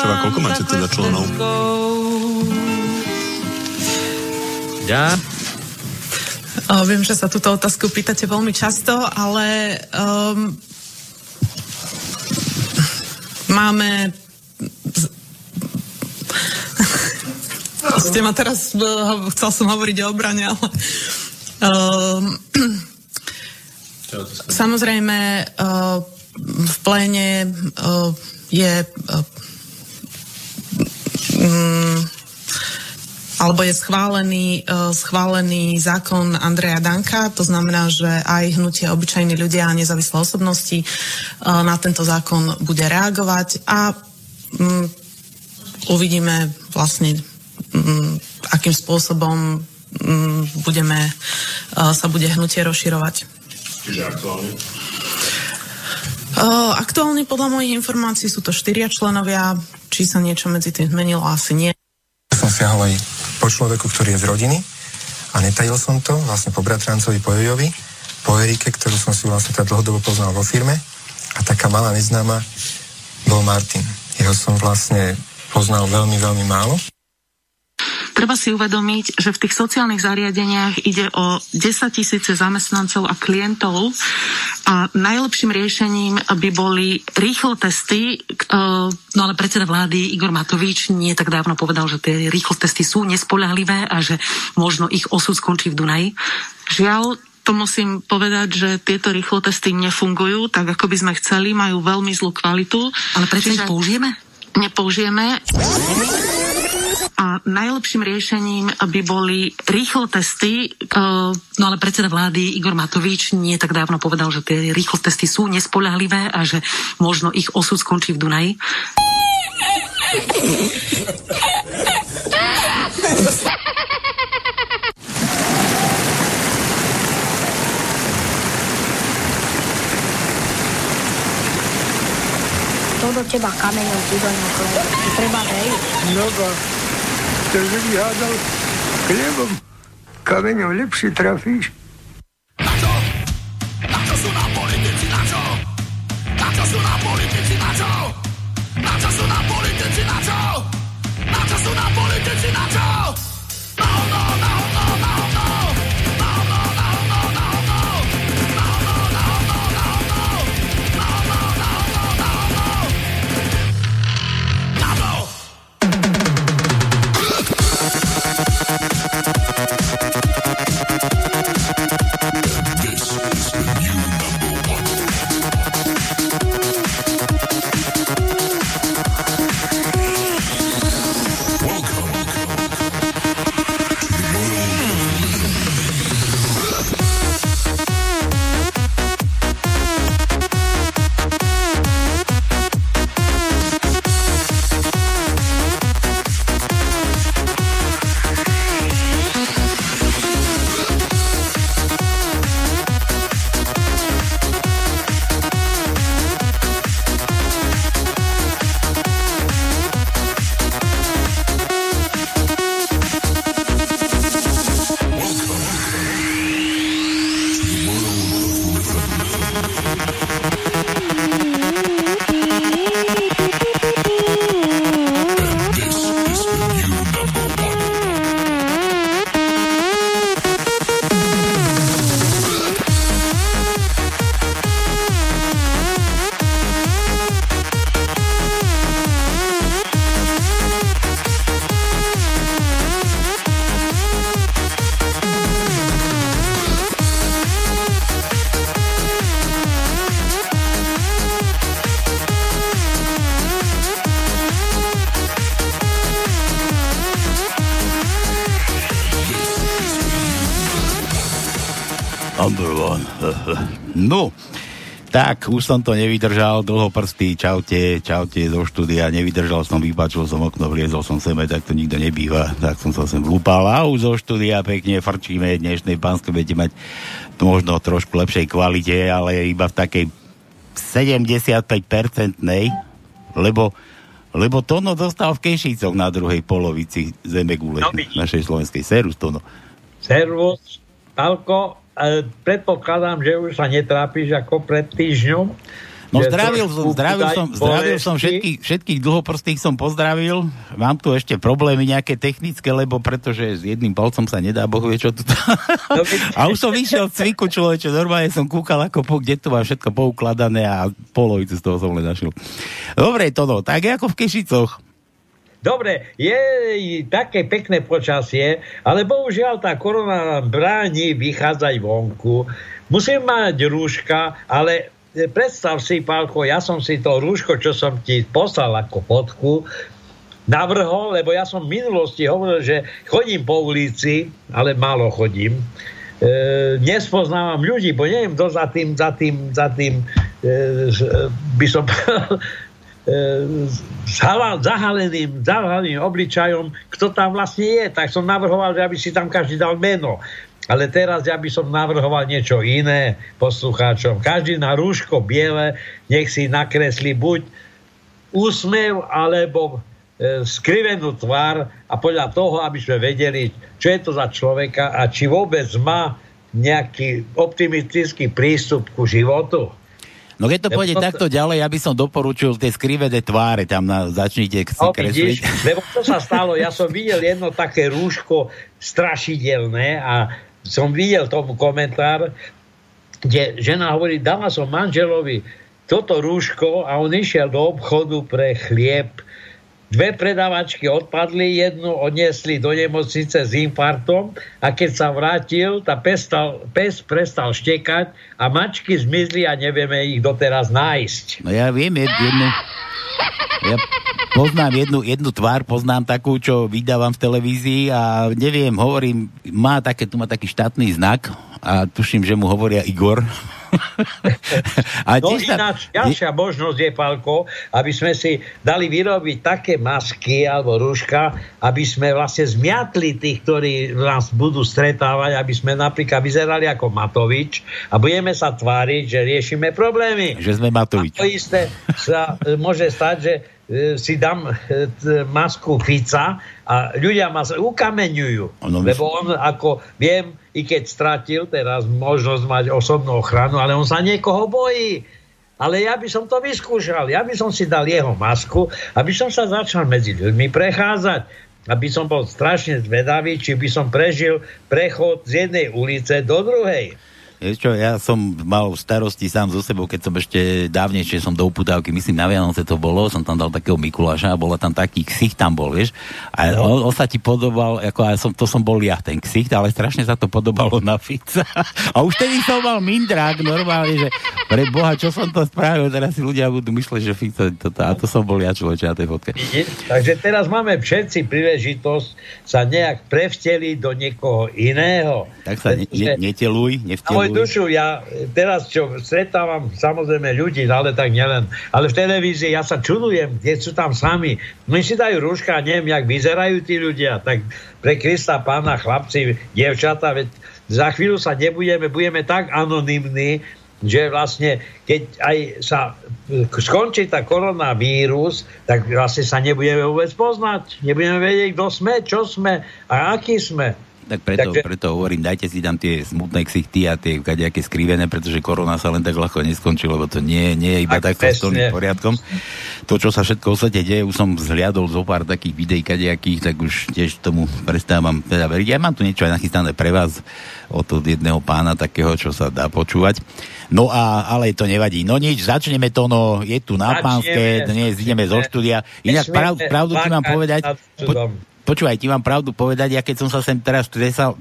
Remišová, koľko máte teda členov? Ja? O, viem, že sa túto otázku pýtate veľmi často, ale um, máme ste ma teraz, uh, chcel som hovoriť o obrane, ale um, samozrejme uh, v pléne uh, je uh, um, alebo je schválený, uh, schválený zákon Andreja Danka, to znamená, že aj hnutie obyčajní ľudia a nezávislé osobnosti uh, na tento zákon bude reagovať a um, uvidíme vlastne, um, akým spôsobom um, budeme, uh, sa bude hnutie rozširovať. Čiže aktuálne? Uh, aktuálne podľa mojich informácií sú to štyria členovia, či sa niečo medzi tým zmenilo, asi nie. Som siahol aj po človeku, ktorý je z rodiny a netajil som to, vlastne po bratrancovi, po Jojovi, po Erike, ktorú som si vlastne tak dlhodobo poznal vo firme a taká malá neznáma bol Martin. Jeho som vlastne poznal veľmi, veľmi málo. Treba si uvedomiť, že v tých sociálnych zariadeniach ide o 10 tisíce zamestnancov a klientov a najlepším riešením by boli rýchlo testy. No ale predseda vlády Igor Matovič nie tak dávno povedal, že tie rýchlo testy sú nespolahlivé a že možno ich osud skončí v Dunaji. Žiaľ, to musím povedať, že tieto rýchlo testy nefungujú tak, ako by sme chceli, majú veľmi zlú kvalitu. Ale prečo ich použijeme? Nepoužijeme. A najlepším riešením by boli rýchlo testy. No ale predseda vlády Igor Matovič nie tak dávno povedal, že tie rýchlo testy sú nespolahlivé a že možno ich osud skončí v Dunaji. To do teba kameňom ti do Treba hej. No ba, to že by hádal chlebom. Kameňom lepšie trafíš. Na čo? Na čo sú nám politici, na čo? Na čo sú nám politici, na čo? Na čo sú nám politici, na čo? Na čo sú nám politici, na čo? No, Tak, už som to nevydržal, dlho prsty, čaute, čaute zo štúdia, nevydržal som, vybačil som okno, vliezol som seme, tak to nikto nebýva, tak som sa sem vlúpal a už zo štúdia pekne frčíme, dnešnej pánske budete mať možno trošku lepšej kvalite, ale iba v takej 75-percentnej, lebo lebo Tono dostal v Kešicoch na druhej polovici Zemegule, no, našej slovenskej. Serus, Tono. Servus, Talko, predpokladám, že už sa netrápiš ako pred týždňom. No zdravil som, zdravil som, zdravil som všetkých, všetkých dlhoprstých som pozdravil. Mám tu ešte problémy nejaké technické, lebo pretože s jedným palcom sa nedá, boh vie čo tu. No, a už som vyšiel z cviku človeče, normálne som kúkal ako po, kde to má všetko poukladané a polovicu z toho som len našiel. Dobre, to no, tak ako v Kešicoch. Dobre, je také pekné počasie, ale bohužiaľ tá korona nám bráni vychádzať vonku. Musím mať rúška, ale e, predstav si, Pálko, ja som si to rúško, čo som ti poslal ako fotku, navrhol, lebo ja som v minulosti hovoril, že chodím po ulici, ale málo chodím, e, nespoznávam ľudí, bo neviem, kto za tým, za tým, za tým e, by som zahaleným, zahaleným obličajom, kto tam vlastne je. Tak som navrhoval, že aby si tam každý dal meno. Ale teraz ja by som navrhoval niečo iné poslucháčom. Každý na rúško biele, nech si nakreslí buď úsmev, alebo e, skrivenú tvár a podľa toho, aby sme vedeli, čo je to za človeka a či vôbec má nejaký optimistický prístup ku životu. No keď to pôjde to... takto ďalej, ja by som doporučil tie skrivené tváre, tam na, začnite si no, kresliť. Vidíš, lebo čo sa stalo, ja som videl jedno také rúško strašidelné a som videl tomu komentár, kde žena hovorí, dala som manželovi toto rúško a on išiel do obchodu pre chlieb Dve predavačky odpadli, jednu odniesli do nemocnice s infartom a keď sa vrátil, tá pestal, pes prestal štekať a mačky zmizli a nevieme ich doteraz nájsť. No ja viem jednu... Ja poznám jednu, jednu tvár, poznám takú, čo vydávam v televízii a neviem, hovorím, má také, tu má taký štátny znak a tuším, že mu hovoria Igor a no ináč, ďalšia možnosť je, Palko, aby sme si dali vyrobiť také masky alebo rúška, aby sme vlastne zmiatli tých, ktorí nás budú stretávať, aby sme napríklad vyzerali ako Matovič a budeme sa tváriť, že riešime problémy. Že sme Matovič. A to isté sa e, môže stať, že si dám e, masku Fica a ľudia ma ukameňujú. No, lebo on, ako viem, i keď stratil teraz možnosť mať osobnú ochranu, ale on sa niekoho bojí. Ale ja by som to vyskúšal. Ja by som si dal jeho masku, aby som sa začal medzi ľuďmi prechádzať. Aby som bol strašne zvedavý, či by som prežil prechod z jednej ulice do druhej. Vieš čo, ja som mal starosti sám so sebou, keď som ešte dávnejšie som do uputávky, myslím na Vianoce to bolo, som tam dal takého Mikuláša a bola tam taký ksich tam bol, vieš. A no. on, on, sa ti podobal, ako ja som, to som bol ja, ten ksich, ale strašne sa to podobalo na Fica. A už tedy som mal mindrák normálne, že pre Boha, čo som to spravil, teraz si ľudia budú mysleť, že Fico, to, a to som bol ja človeče na tej fotke. Takže teraz máme všetci príležitosť sa nejak prevteliť do niekoho iného. Tak sa ne, ne, neteluj, nevteluj dušu, ja teraz, čo stretávam samozrejme ľudí, ale tak nielen, ale v televízii ja sa čudujem, kde sú tam sami. My si dajú rúška, neviem, jak vyzerajú tí ľudia, tak pre Krista pána, chlapci, dievčata, veď za chvíľu sa nebudeme, budeme tak anonymní, že vlastne, keď aj sa skončí tá koronavírus, tak vlastne sa nebudeme vôbec poznať. Nebudeme vedieť, kto sme, čo sme a aký sme. Tak preto, Takže... preto hovorím, dajte si tam tie smutné ksichty a tie kadejaké skrivené, pretože korona sa len tak ľahko neskončí, lebo to nie, nie je iba tak stolným poriadkom. To, čo sa všetko v svete deje, už som zhliadol zo pár takých videí kadejakých, tak už tiež tomu prestávam teda veriť. Ja mám tu niečo aj nachystané pre vás od jedného pána takého, čo sa dá počúvať. No a, ale to nevadí. No nič, začneme to, no je tu na pánske, dnes ideme zo štúdia. Inak pravdu, pravdu ti mám povedať, po, počúvaj, ti mám pravdu povedať, ja keď som sa sem teraz tresal,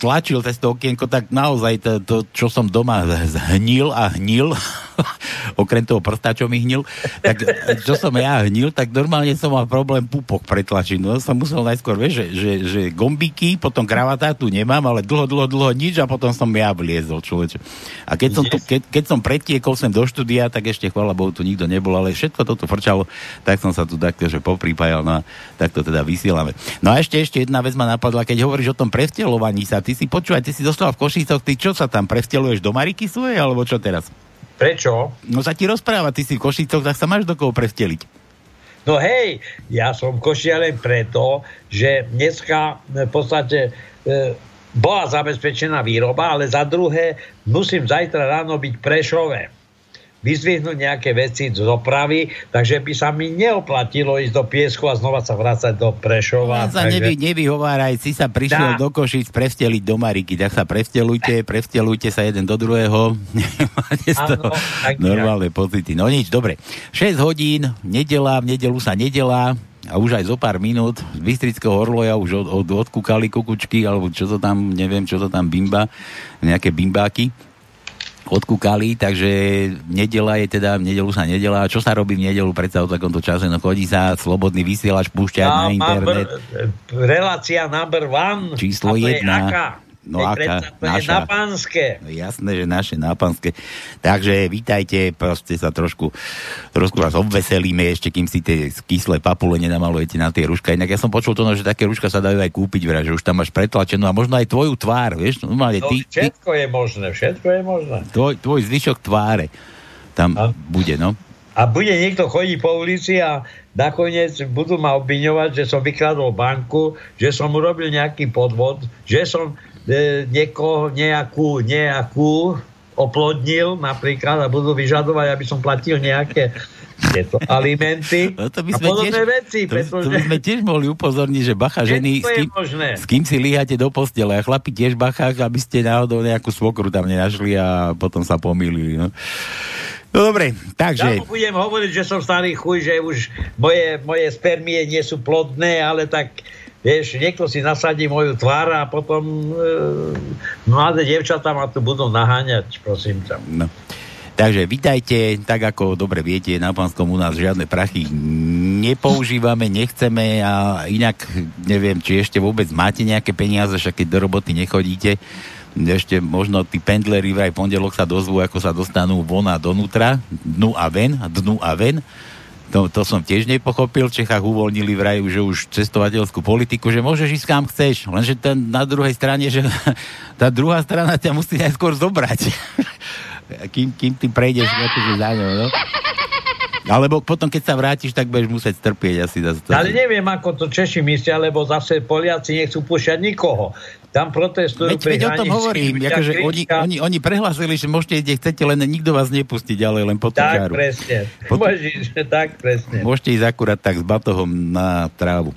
tlačil cez to okienko, tak naozaj to, to čo som doma zhnil a hnil, okrem toho prsta, čo mi hnil, tak čo som ja hnil, tak normálne som mal problém pupok pretlačiť. No som musel najskôr, vieš, že, že, že gombíky, potom kravatá tu nemám, ale dlho, dlho, dlho nič a potom som ja vliezol, človeče. A keď som, tu, keď, keď som pretiekol sem do štúdia, tak ešte chvála Bohu tu nikto nebol, ale všetko toto frčalo, tak som sa tu takto, že poprípajal, no a takto teda vysielame. No a ešte, ešte jedna vec ma napadla, keď hovoríš o tom prevtelovaní sa, ty si počúvaj, ty si dostal v Košicoch, ty čo sa tam prevteluješ do Mariky svojej, alebo čo teraz? Prečo? No sa ti rozpráva, ty si v Košicoch, tak sa máš do koho prevteliť. No hej, ja som Košia len preto, že dneska v podstate e, bola zabezpečená výroba, ale za druhé musím zajtra ráno byť Prešové vyzvihnúť nejaké veci z dopravy, takže by sa mi neoplatilo ísť do piesku a znova sa vrácať do Prešova. No, sa takže... nevy, nevyhováraj, si sa prišiel Dá. do Košic prevteliť do Mariky, tak sa prevtelujte, prevtelujte sa jeden do druhého. Máte z toho normálne pocity. No nič, dobre. 6 hodín, nedela, v nedelu sa nedelá, a už aj zo pár minút z Bystrického Orloja už od, od, odkúkali kukučky, alebo čo to tam, neviem, čo to tam bimba, nejaké bimbáky odkúkali, takže nedela je teda, v nedelu sa nedela. Čo sa robí v nedelu predsa o takomto čase? No chodí sa slobodný vysielač púšťať na internet. relácia number one. Číslo jedna. No aká, naša, na pánske. No jasné, že naše na pánske. Takže vítajte, proste sa trošku, trošku vás obveselíme ešte, kým si tie kyslé papule nenamalujete na tie ruška. Inak ja som počul to, no, že také ruška sa dajú aj kúpiť, vraj, že už tam máš pretlačenú a možno aj tvoju tvár, vieš? No, no, ty, všetko ty, je možné, všetko je možné. Tvoj, tvoj zvyšok tváre tam a? bude, no. A bude niekto chodiť po ulici a nakoniec budú ma obviňovať, že som vykradol banku, že som urobil nejaký podvod, že som niekoho, nejakú, nejakú oplodnil napríklad a budú vyžadovať, aby som platil nejaké tieto alimenty no to by sme a podobné tiež, veci. To, pretože... to by sme tiež mohli upozorniť, že bacha ženy, s kým, s kým si líhate do postele a chlapi tiež bacha, aby ste náhodou nejakú svokru tam nenašli a potom sa pomýlili. No. No dobre, takže... Ja budem hovoriť, že som starý chuj, že už moje, moje spermie nie sú plodné, ale tak Vieš, niekto si nasadí moju tvár a potom e, mladé devčatá ma tu budú naháňať, prosím ťa. No. Takže vítajte, tak ako dobre viete, na Pánskom u nás žiadne prachy nepoužívame, nechceme a inak neviem, či ešte vôbec máte nejaké peniaze, však keď do roboty nechodíte, ešte možno tí pendleri vraj pondelok sa dozvú, ako sa dostanú von a donútra, dnu a ven, dnu a ven to, to som tiež nepochopil. V Čechách uvoľnili vraj že už cestovateľskú politiku, že môžeš ísť kam chceš, lenže ten na druhej strane, že tá druhá strana ťa musí najskôr zobrať. kým, kým ty prejdeš akože za ňou, no? Alebo potom, keď sa vrátiš, tak budeš musieť trpieť asi. Zase. Ale neviem, ako to Češi myslia, lebo zase Poliaci nechcú púšťať nikoho. Tam protestujú veď, veď o tom hovorím, akože oni, oni, oni prehlásili, že môžete, kde chcete, len nikto vás nepustí ďalej, len po tú Tak čaru. presne, po... Môžeš, tak presne. Môžete ísť akurát tak s batohom na trávu.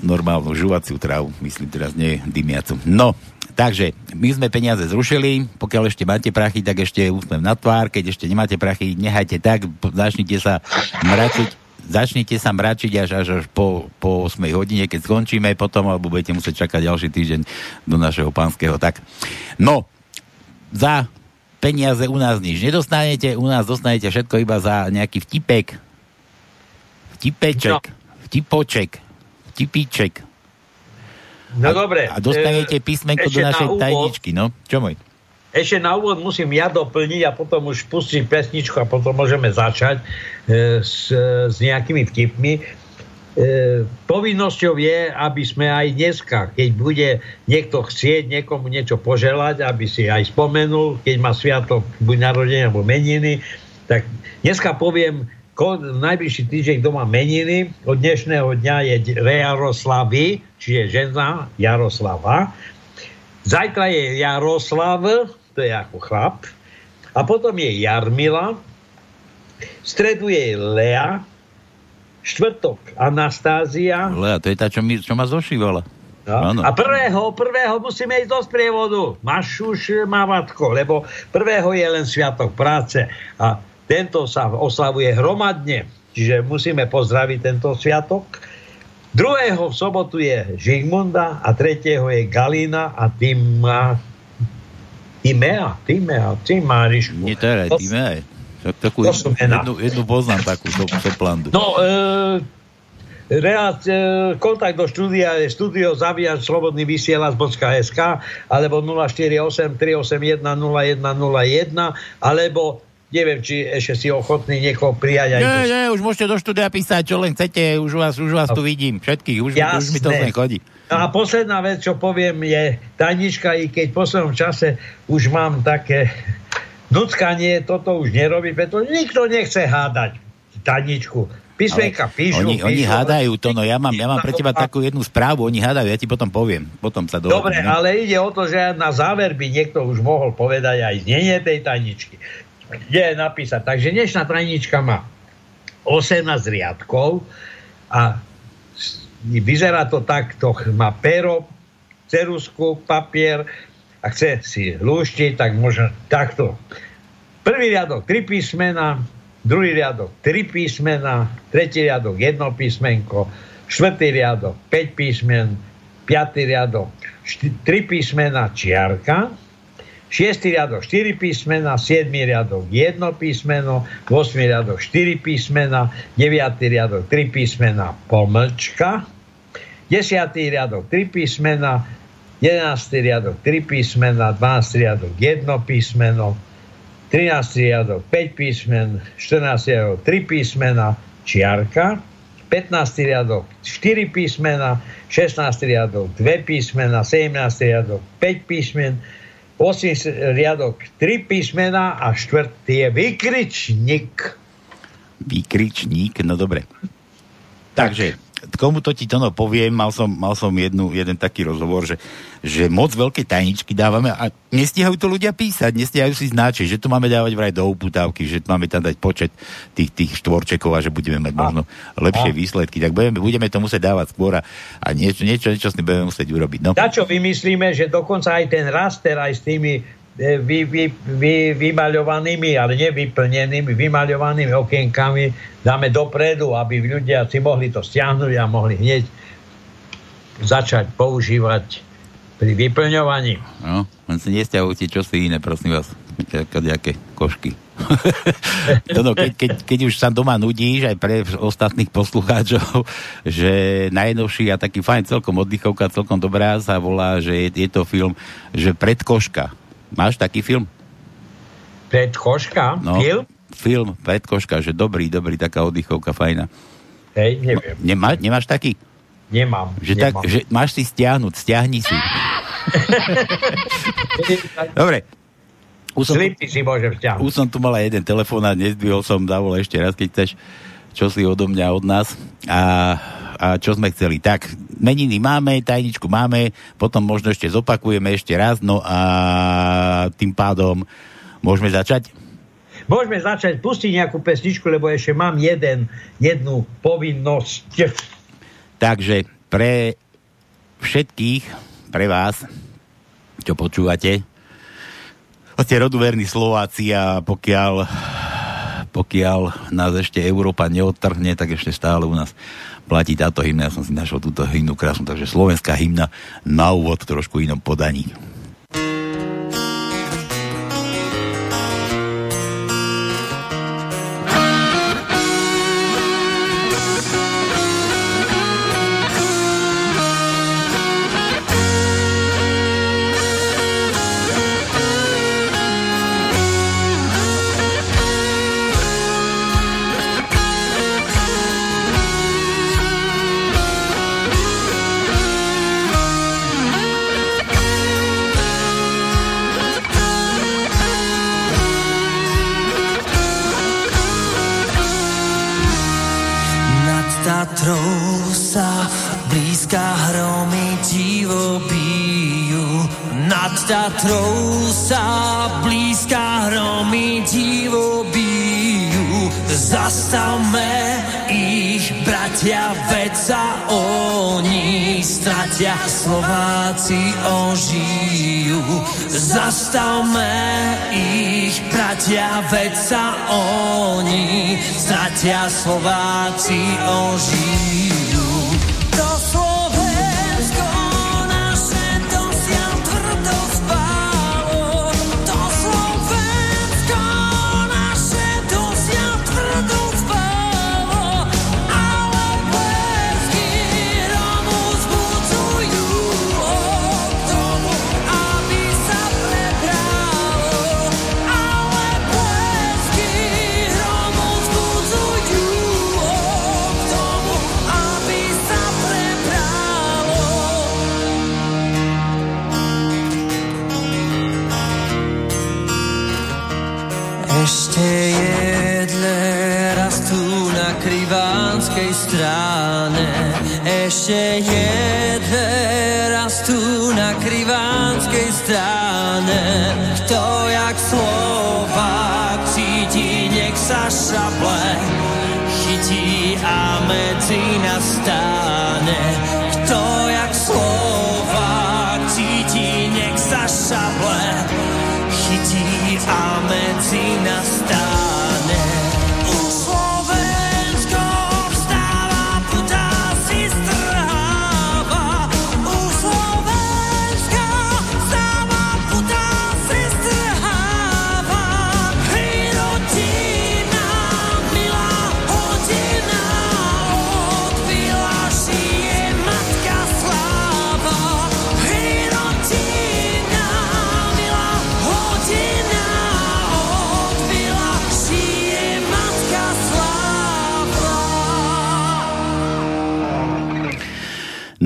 Normálnu žuvaciu trávu, myslím teraz, nie dymiacu. No, Takže my sme peniaze zrušili, pokiaľ ešte máte prachy, tak ešte úsmev na tvár, keď ešte nemáte prachy, nechajte tak, začnite sa mračiť, začnite sa mračiť až, až, až po, po 8 hodine, keď skončíme potom, alebo budete musieť čakať ďalší týždeň do našeho pánskeho. Tak, no, za peniaze u nás nič nedostanete, u nás dostanete všetko iba za nejaký vtipek, vtipeček, vtipoček, vtipíček, No a, dobre. A dostanete e, písmenko do našej úvod, tajničky, no? Čo môj? Ešte na úvod musím ja doplniť a potom už pustiť pesničku a potom môžeme začať e, s, s nejakými vtipmi. E, povinnosťou je, aby sme aj dneska, keď bude niekto chcieť niekomu niečo poželať, aby si aj spomenul, keď má sviatok buď narodenia alebo meniny, tak dneska poviem najbližší týždeň doma meniny. Od dnešného dňa je Jaroslavy, čiže žena Jaroslava. Zajtra je Jaroslav, to je ako chlap. A potom je Jarmila. V stredu je Lea. Štvrtok Anastázia. Lea, to je tá, čo, mi, čo ma zošívala. No. A prvého, prvého musíme ísť do sprievodu. Mašuš Mavatko, lebo prvého je len sviatok práce. A tento sa oslavuje hromadne, čiže musíme pozdraviť tento sviatok. Druhého v sobotu je Žigmunda a tretieho je Galina a tým má Timea, Timea, Timárišku. Nie, to je Timea. Takú jednu, jednu, jednu poznám takú Soplandu. No, e, Reac, e, kontakt do štúdia je studio zaviač slobodný vysielač.sk alebo 048 381 0101 alebo neviem, či ešte si ochotný niekoho prijať aj... Nie, nie, už môžete do štúdia písať, čo len chcete, už vás, už vás tu vidím, všetkých, už, už mi to zne chodí. A posledná vec, čo poviem, je tajnička, i keď v poslednom čase už mám také nuckanie, toto už nerobí, pretože nikto nechce hádať tajničku. Písmenka píšu. Oni, píšu, oni hádajú to, no ja mám, ja mám pre teba takú jednu správu, oni hádajú, ja ti potom poviem. Potom sa dohodnú. Dobre, ale ide o to, že na záver by niekto už mohol povedať aj znenie tej tajničky. Kde je napísať. Takže dnešná tajnička má 18 riadkov a vyzerá to takto. Má pero, cerusku, papier a chce si lúštiť, tak možno takto. Prvý riadok, tri písmena, druhý riadok 3 písmena, tretí riadok 1 písmenko, štvrtý riadok 5 písmen, piatý riadok 3 písmena čiarka, šiestý riadok 4 písmena, siedmý riadok 1 písmeno, 8 riadok 4 písmena, 9 riadok 3 písmena, pomlčka, 10 riadok 3 písmena, 11 riadok 3 písmena, 12 riadok 1 písmeno, 13 riadok 5 písmen, 14 riadok 3 písmena, čiarka, 15 riadok 4 písmena, 16 riadok 2 písmena, 17 riadok 5 písmen, 8 riadok 3 písmena a 4 je vykričník. Vykričník, no dobre. Takže k tomuto ti to no poviem, mal som, mal som jednu, jeden taký rozhovor, že, že moc veľké tajničky dávame a nestihajú to ľudia písať, nestihajú si značiť, že to máme dávať vraj do uputávky, že máme tam dať počet tých, tých štvorčekov a že budeme mať možno lepšie a. výsledky. Tak budeme, budeme to musieť dávať skôr a, a niečo, niečo, niečo s tým budeme musieť urobiť. No. Na čo vymyslíme, že dokonca aj ten raster aj s tými vy, vy, vy, vymaľovanými, ale nevyplnenými, vymaľovanými okienkami dáme dopredu, aby ľudia si mohli to stiahnuť a mohli hneď začať používať pri vyplňovaní. No, len si nestiahujte čo si iné, prosím vás. Nejaké košky. to no, keď, keď, keď už sa doma nudíš, aj pre ostatných poslucháčov, že najnovší a taký fajn celkom oddychovka, celkom dobrá sa volá, že je, je to film, že Predkoška Máš taký film? Predkoška? No, film? Film Predkoška, že dobrý, dobrý, taká oddychovka, fajná. Hej, neviem. Nemá, nemáš taký? Nemám. Že, nemám. Tak, že máš si stiahnuť, stiahni si. Dobre. Už som, si môžem stiahnuť. Už som tu mal jeden telefón a nezdvihol som, dávol ešte raz, keď chceš čo si odo mňa, od nás. A a čo sme chceli. Tak, meniny máme, tajničku máme, potom možno ešte zopakujeme ešte raz, no a tým pádom môžeme začať? Môžeme začať, pustiť nejakú pesničku, lebo ešte mám jeden, jednu povinnosť. Takže pre všetkých, pre vás, čo počúvate, ste roduverní Slováci a pokiaľ pokiaľ nás ešte Európa neodtrhne, tak ešte stále u nás platí táto hymna. Ja som si našiel túto hymnu krásnu, takže slovenská hymna na úvod trošku inom podaní. Veď sa oni stratia, Slováci ožijú.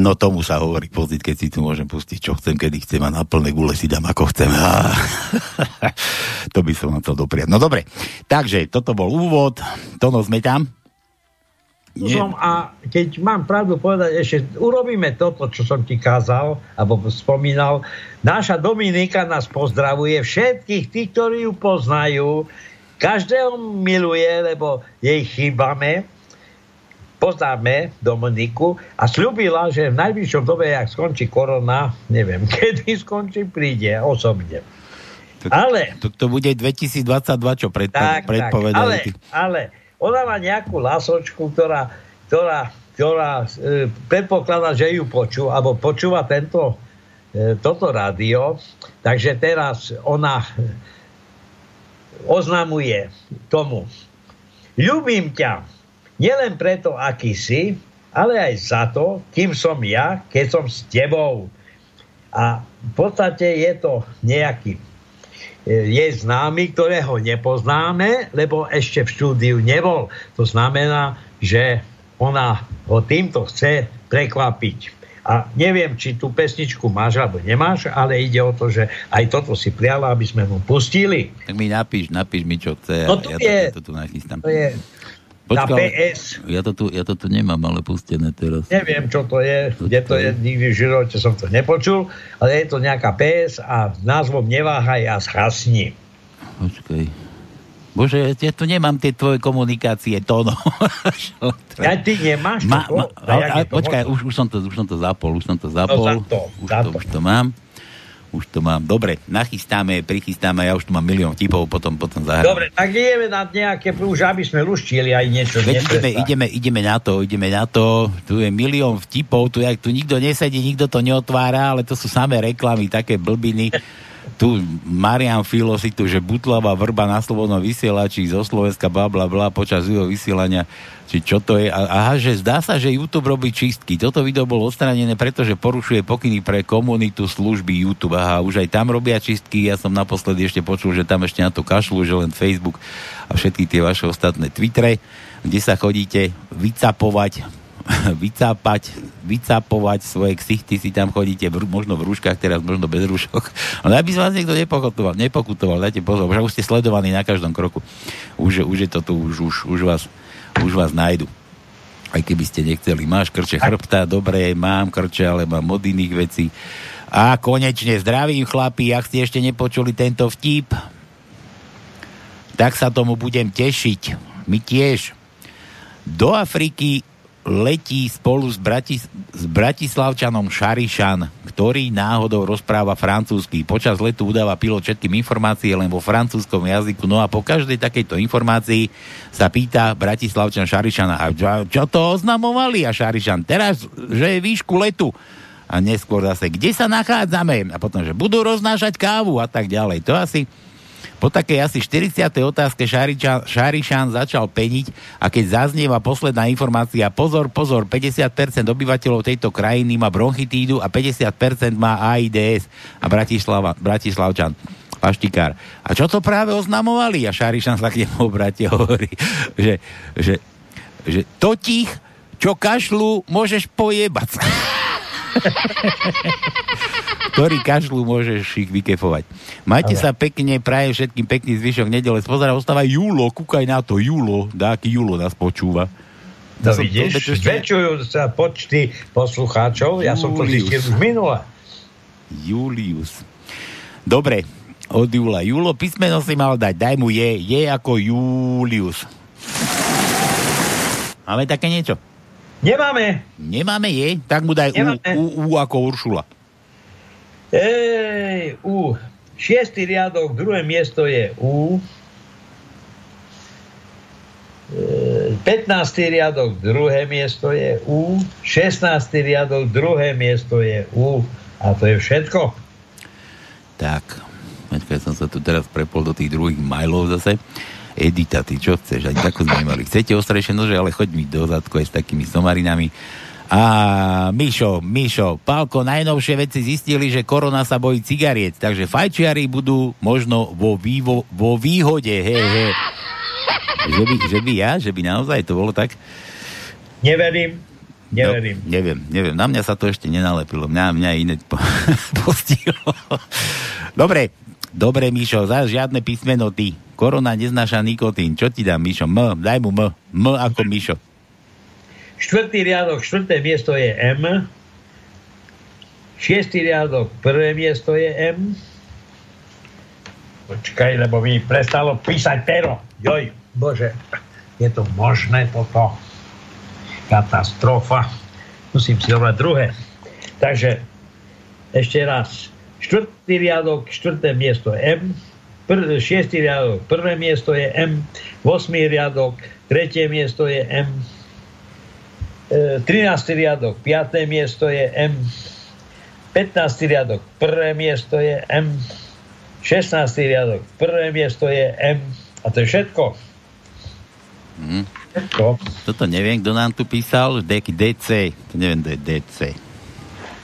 No tomu sa hovorí pozit, keď si tu môžem pustiť, čo chcem, kedy chcem a na plné gule si dám, ako chcem. to by som vám chcel dopriať. No dobre, takže toto bol úvod, Tono, sme tam? Nie. Som a keď mám pravdu povedať, ešte urobíme toto, čo som ti kázal, alebo spomínal. Naša Dominika nás pozdravuje, všetkých tých, ktorí ju poznajú, každého miluje, lebo jej chýbame poznáme Dominiku a slúbila, že v najbližšom dobe, ak skončí korona, neviem, kedy skončí, príde osobne. To, ale... To, to bude 2022, čo predpo, tak, predpovedali. Tak, ale, ale ona má nejakú lasočku, ktorá, ktorá, ktorá e, predpokladá, že ju počú, alebo počúva tento, e, toto rádio, takže teraz ona oznamuje tomu, ľubím ťa, Nielen preto, aký si, ale aj za to, kým som ja, keď som s tebou. A v podstate je to nejaký e, je známy, ktorého nepoznáme, lebo ešte v štúdiu nebol. To znamená, že ona ho týmto chce prekvapiť. A neviem, či tú pesničku máš alebo nemáš, ale ide o to, že aj toto si priala, aby sme mu pustili. Tak mi napíš, napíš mi, čo chce. No to ja, je, to, ja to tu nachystám. To je Počkal, na PS. Ja to, tu, ja to tu nemám, ale pustené teraz. Neviem, čo to je, to kde to je, nikdy v živote som to nepočul, ale je to nejaká PS a názvom Neváhaj a schasni. Počkaj. Bože, ja tu nemám tie tvoje komunikácie, to no. ja ty nemáš ma, ma, ale, ale, počkaj, už, už, som to, už som to zapol, už som to zapol. No, za to, už, za to, to. už to mám už to mám. Dobre, nachystáme, prichystáme, ja už tu mám milión tipov, potom, potom zahrám. Dobre, tak ideme na nejaké, už aby sme luštili aj niečo. Veď ideme, ideme, ideme, na to, ideme na to. Tu je milión vtipov, tu, jak, tu nikto nesedí, nikto to neotvára, ale to sú samé reklamy, také blbiny. tu Marian Filo si tu, že butlavá vrba na slobodnom vysielači zo Slovenska, bla bla bla, počas jeho vysielania či čo to je. Aha, že zdá sa, že YouTube robí čistky. Toto video bolo odstranené, pretože porušuje pokyny pre komunitu služby YouTube. Aha, už aj tam robia čistky. Ja som naposledy ešte počul, že tam ešte na to kašľú, že len Facebook a všetky tie vaše ostatné Twittere, kde sa chodíte vycapovať vycápať, vycápovať svoje ksichty, si tam chodíte v, možno v rúškach, teraz možno bez rúšok. Ale aby z vás niekto nepokutoval, nepokutoval, dajte pozor, už ste sledovaní na každom kroku. Už, už je to tu, už, už, už vás už vás nájdu. Aj keby ste nechceli. Máš krče chrbta, dobre, mám krče, ale mám od iných vecí. A konečne zdravím chlapi, ak ste ešte nepočuli tento vtip, tak sa tomu budem tešiť. My tiež. Do Afriky letí spolu s, Bratis- s Bratislavčanom Šarišan, ktorý náhodou rozpráva francúzsky. Počas letu udáva pilot všetkým informácie len vo francúzskom jazyku. No a po každej takejto informácii sa pýta Bratislavčan Šarišana, a čo to oznamovali? A Šarišan, teraz, že je výšku letu. A neskôr zase, kde sa nachádzame? A potom, že budú roznášať kávu a tak ďalej. To asi po takej asi 40. otázke Šarišan začal peniť a keď zaznieva posledná informácia, pozor, pozor, 50% obyvateľov tejto krajiny má bronchitídu a 50% má AIDS a Bratislava, Bratislavčan. Paštikár. A čo to práve oznamovali? A Šarišan sa k nemu obratia hovorí, že, že, že to tých, čo kašľú, môžeš pojebať. ktorí kašľú, môžeš ich vykefovať. Majte Ale. sa pekne, prajem všetkým pekný zvyšok nedele. Pozera, ostáva Júlo, kúkaj na to, Júlo, dáky Júlo nás počúva. To vidíš, to, zväčšujú sa počty poslucháčov, ja som to zistil už minule. Julius. Dobre, od Júla. Júlo, písmeno si mal dať, daj mu je, je ako Julius. Máme také niečo? Nemáme. Nemáme je? Tak mu daj U, U, U ako Uršula. Ej, U. Šiestý riadok, druhé miesto je U. 15. E, riadok, druhé miesto je U. 16. riadok, druhé miesto je U. A to je všetko. Tak, Počkaj, som sa tu teraz prepol do tých druhých mailov zase. Edita, ty čo chceš? Ani takú sme nemali. Chcete ostrejšie nože, ale choď mi do zadku aj s takými somarinami. A Mišo, Mišo, Pálko, najnovšie veci zistili, že korona sa bojí cigariet, takže fajčiari budú možno vo, vývo, vo výhode, he, he. Že by, že by ja, že by naozaj to bolo tak? Neverím. Neverím. No, neviem, neviem. Na mňa sa to ešte nenalepilo. Mňa, mňa iné postihlo. Dobre, Dobre, Mišo, za žiadne písmeno ty. Korona neznáša nikotín. Čo ti dám, Mišo? M, daj mu M. M ako Mišo. Štvrtý riadok, štvrté miesto je M. Šiestý riadok, prvé miesto je M. Počkaj, lebo mi prestalo písať pero. Joj, bože, je to možné toto? Katastrofa. Musím si zobrať druhé. Takže, ešte raz štvrtý riadok, štvrté miesto M, pr- šiestý riadok, prvé miesto je M, osmý riadok, tretie miesto je M, 13. riadok, piaté miesto je M, 15. riadok, prvé miesto je M, 16. riadok, prvé miesto je M, a to je všetko. Mm. Všetko. Toto neviem, kto nám tu písal, DC, to neviem, to je DC.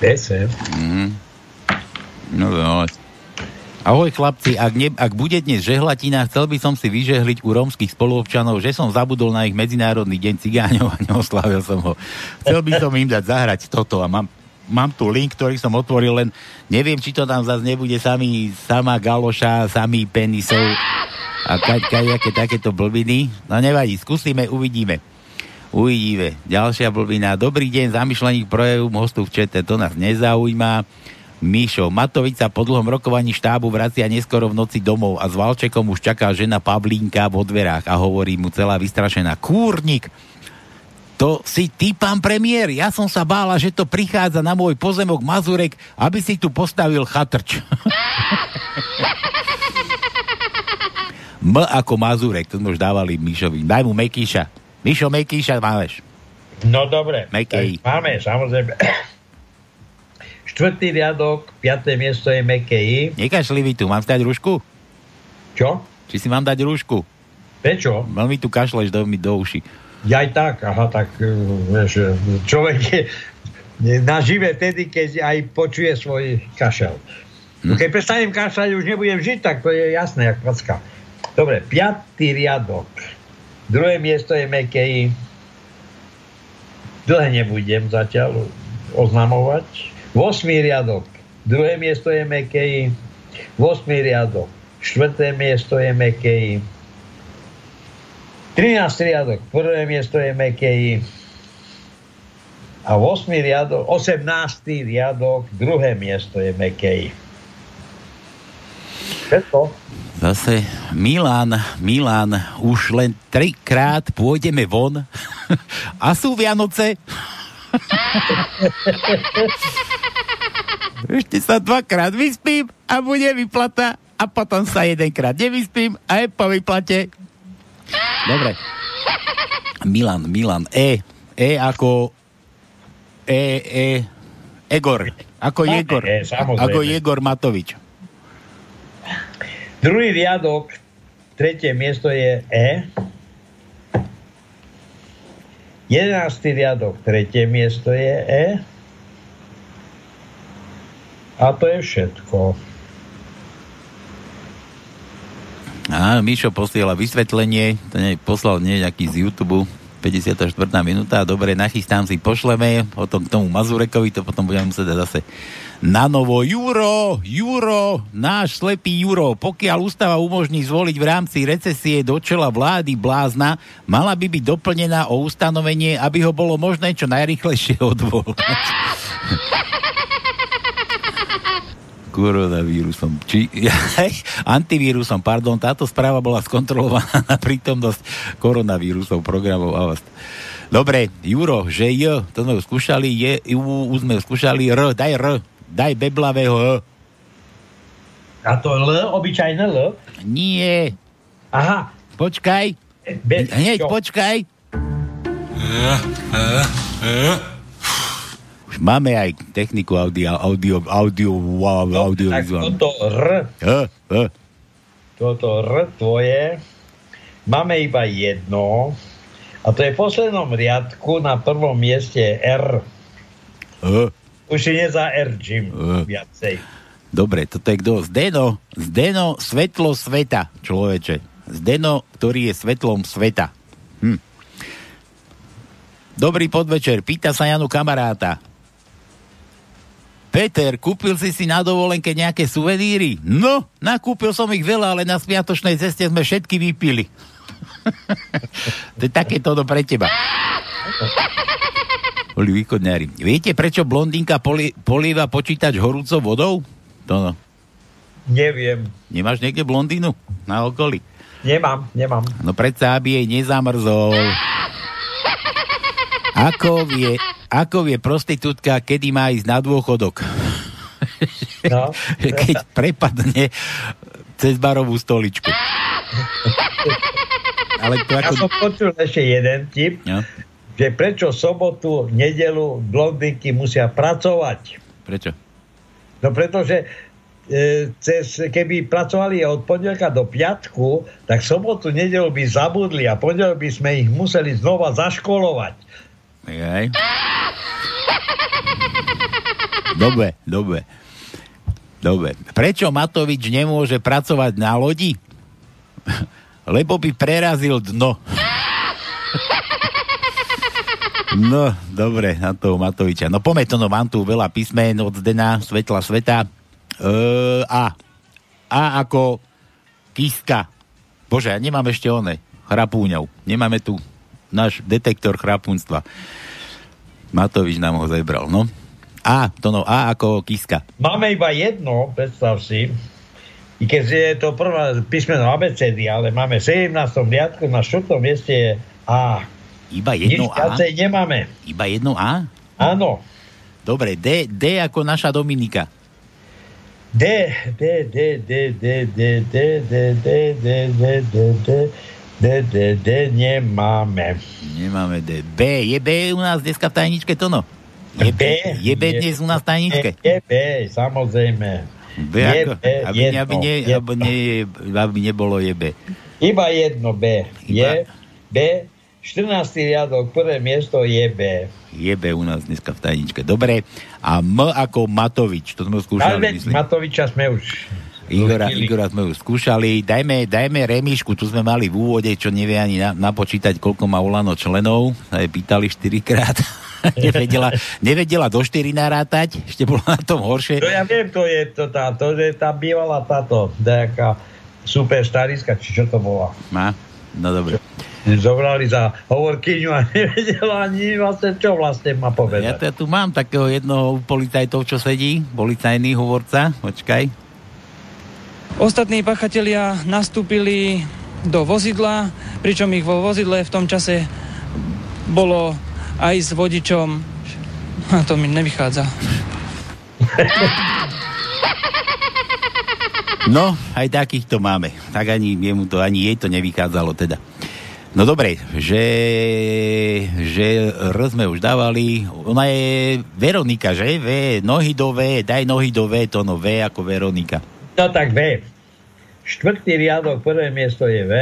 DC. Mm. No, no. Ahoj chlapci, ak, ne, ak bude dnes žehlatina, chcel by som si vyžehliť u rómskych spoluobčanov, že som zabudol na ich Medzinárodný deň cigáňov a neoslavil som ho. Chcel by som im dať zahrať toto a mám, mám tu link, ktorý som otvoril, len neviem, či to tam zase nebude sami, sama galoša, sami penisov a kaďaké takéto blbiny. No nevadí, skúsime, uvidíme. Uvidíme. Ďalšia blbina. Dobrý deň, zamýšľaní projevu hostu v čete, to nás nezaujíma. Mišo, Matovica po dlhom rokovaní štábu vracia neskoro v noci domov a s Valčekom už čaká žena Pavlínka vo dverách a hovorí mu celá vystrašená. Kúrnik, to si ty, pán premiér, ja som sa bála, že to prichádza na môj pozemok Mazurek, aby si tu postavil chatrč. M ako Mazurek, to sme už dávali Mišovi. Daj mu Mekíša. Mišo Mekíša máš. No dobre. Mekej. Máme, samozrejme. Štvrtý riadok, piaté miesto je Mekej. Nekašli tu, mám dať rúšku? Čo? Či si mám dať rúšku? Prečo? Veľmi tu kašleš do, mi do uši. Ja aj tak, aha, tak e, vieš, človek je nažive tedy, keď aj počuje svoj kašel. Hm? Keď prestanem kašľať, už nebudem žiť, tak to je jasné, jak packa. Dobre, piatý riadok. Druhé miesto je Mekej. Dlhé nebudem zatiaľ oznamovať. 8. riadok, druhé miesto je Mekej, 8. riadok, štvrté miesto je Mekej, 13. riadok, prvé miesto je Mekej, a 8. riadok, 18. riadok, druhé miesto je Mekej. Všetko. Zase Milan, Milan, už len trikrát pôjdeme von a sú Vianoce. Ešte sa dvakrát vyspím a bude vyplata a potom sa jedenkrát nevyspím a je po vyplate. Dobre. Milan, Milan, E. E ako E, E, Egor. Ako Jegor. E, ako Jegor Matovič. Druhý riadok, tretie miesto je E. Jedenáctý riadok, tretie miesto je E. A to je všetko. A Mišo posiela vysvetlenie, to nie, poslal nie nejaký z YouTube, 54. minúta, dobre, nachystám si, pošleme, potom k tomu Mazurekovi, to potom budeme musieť zase na novo. Juro, Juro, náš slepý Juro, pokiaľ ústava umožní zvoliť v rámci recesie do čela vlády blázna, mala by byť doplnená o ustanovenie, aby ho bolo možné čo najrychlejšie odvolať. koronavírusom, či antivírusom, pardon, táto správa bola skontrolovaná na prítomnosť koronavírusov programov Avast. Dobre, Juro, že J, to sme skúšali, je, U, už sme skúšali R, daj R, daj beblavého. A to L, obyčajné L? Nie. Aha. Počkaj. Be, Hneď, čo? počkaj. Uh, uh, uh. Máme aj techniku audio, audio, audio, wow, no, audio, tak toto R, uh, uh. toto R tvoje, máme iba jedno, a to je v poslednom riadku na prvom mieste R. Uh. Už si neza R, Jim, uh. viacej. Dobre, toto je kto? Zdeno, Zdeno, svetlo sveta, človeče. Zdeno, ktorý je svetlom sveta. Hm. Dobrý podvečer, pýta sa Janu kamaráta. Peter, kúpil si si na dovolenke nejaké suveníry? No, nakúpil som ich veľa, ale na sviatočnej ceste sme všetky vypili. to je takéto do pre teba. Boli východňári. Viete, prečo blondinka poli- polieva počítač horúcou vodou? To no. Neviem. Nemáš niekde blondínu na okolí? Nemám, nemám. No predsa, aby jej nezamrzol. Ako vie, ako vie prostitútka, kedy má ísť na dôchodok? No. Keď prepadne cez barovú stoličku. Ale to ako... Ja som počul ešte jeden tip, no. že prečo sobotu, nedelu blondinky musia pracovať. Prečo? No pretože e, cez, keby pracovali od pondelka do piatku, tak sobotu, nedelu by zabudli a pondelok by sme ich museli znova zaškolovať. Aj. Dobre, dobre. Dobre. Prečo Matovič nemôže pracovať na lodi? Lebo by prerazil dno. No, dobre, na toho Matoviča. No poďme to, no mám tu veľa písmen od Zdena, Svetla Sveta. E, a. A ako Kiska. Bože, ja nemám ešte one. Chrapúňov. Nemáme tu náš detektor chrapúnstva. Matovič nám ho zebral, no. A, to no, A ako Kiska. Máme iba jedno, predstav si, i keď je to prvá písmeno ABCD, ale máme 17. riadku, na 4. mieste je A. Iba jedno Nič A? nemáme. Iba jedno A? Áno. Dobre, D, D ako naša Dominika. D, D, D, D, D, D, D, D, D, D, D, D, D, D, D, D, nemáme. Nemáme D. B, je B u nás dneska v tajničke to no? Je B, je B dnes u nás v tajničke? Je B, samozrejme. B je ako, B, aby, jedno, aby, ne, jedno. aby, ne, aby nebolo je B. Iba jedno B. Iba? Je B, 14. riadok, prvé miesto je B. Je B u nás dneska v tajničke. Dobre. A M ako Matovič, to sme skúšali. Matoviča sme už Igora, Igora sme už skúšali. Dajme, dajme remišku, tu sme mali v úvode, čo nevie ani na, napočítať, koľko má Ulano členov. Aj pýtali 4 krát. nevedela, nevedela do 4 narátať, ešte bolo na tom horšie. No ja viem, to je to tá, to je tá bývala táto, nejaká super stariska, či čo to bola. Má? No dobre zobrali za hovorkyňu a nevedela ani vlastne, čo vlastne má povedať. Ja, ja tu mám takého jednoho policajtov, čo sedí, policajný hovorca, počkaj. Ostatní pachatelia nastúpili do vozidla, pričom ich vo vozidle v tom čase bolo aj s vodičom. A to mi nevychádza. No, aj takýchto máme. Tak ani jemu to, ani jej to nevychádzalo teda. No dobre, že, že R sme už dávali. Ona je Veronika, že? V, nohy do V, daj nohy do V, to no V ako Veronika. No tak V. Štvrtý riadok, prvé miesto je V.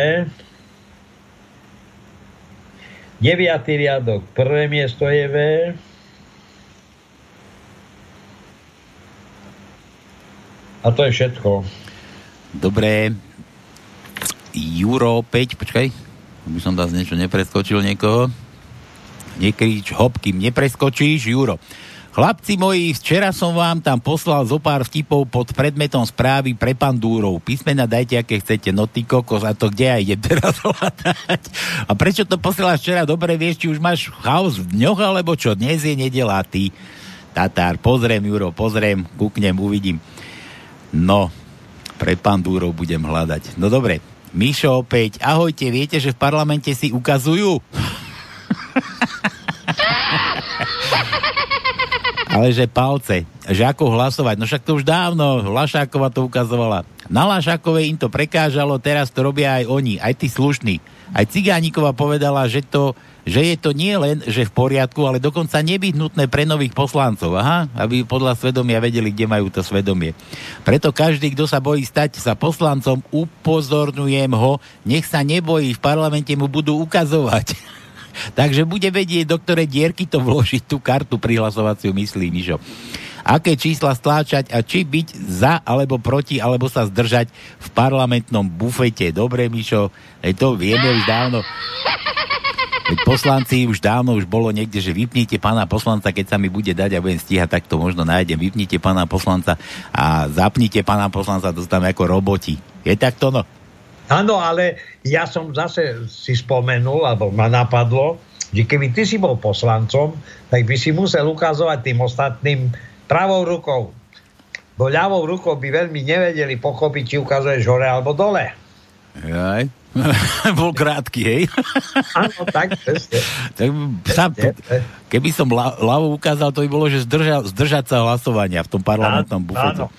Deviatý riadok, prvé miesto je V. A to je všetko. Dobre. Juro 5, počkaj by som teraz niečo nepreskočil niekoho. Nekrič, hop, kým nepreskočíš, Juro. Chlapci moji, včera som vám tam poslal zo pár vtipov pod predmetom správy pre pandúrov. Písmena dajte, aké chcete, no ty kokos, a to kde aj idem teraz hľadať. A prečo to posielaš včera? Dobre vieš, či už máš chaos v dňoch, alebo čo? Dnes je nedela, ty. Tatár, pozriem, Juro, pozriem, kúknem, uvidím. No, pre pandúrov budem hľadať. No dobre, Mišo opäť, ahojte, viete, že v parlamente si ukazujú? Ale že palce, že ako hlasovať. No však to už dávno, Lašákova to ukazovala. Na Lašákovej im to prekážalo, teraz to robia aj oni, aj tí slušní. Aj Cigánikova povedala, že, to, že je to nie len, že v poriadku, ale dokonca nebyhnutné pre nových poslancov. Aha, aby podľa svedomia vedeli, kde majú to svedomie. Preto každý, kto sa bojí stať sa poslancom, upozorňujem ho, nech sa nebojí, v parlamente mu budú ukazovať. Takže bude vedieť, do ktorej dierky to vložiť, tú kartu prihlasovaciu, myslí Mišo. Aké čísla stláčať a či byť za alebo proti, alebo sa zdržať v parlamentnom bufete. Dobre, Mišo, to vieme už dávno. Veď poslanci už dávno už bolo niekde, že vypnite pána poslanca, keď sa mi bude dať a budem stíhať, tak to možno nájdem. Vypnite pána poslanca a zapnite pána poslanca, to ako roboti. Je takto no? Áno, ale ja som zase si spomenul, alebo ma napadlo, že keby ty si bol poslancom, tak by si musel ukazovať tým ostatným pravou rukou. Bo ľavou rukou by veľmi nevedeli pochopiť, či ukazuješ hore alebo dole. Jaj. Bol krátky, hej? Áno, tak, presne. tak sám, keby som ľavou ukázal, to by bolo, že zdrža, zdržať sa hlasovania v tom parlamentnom bufete. Áno.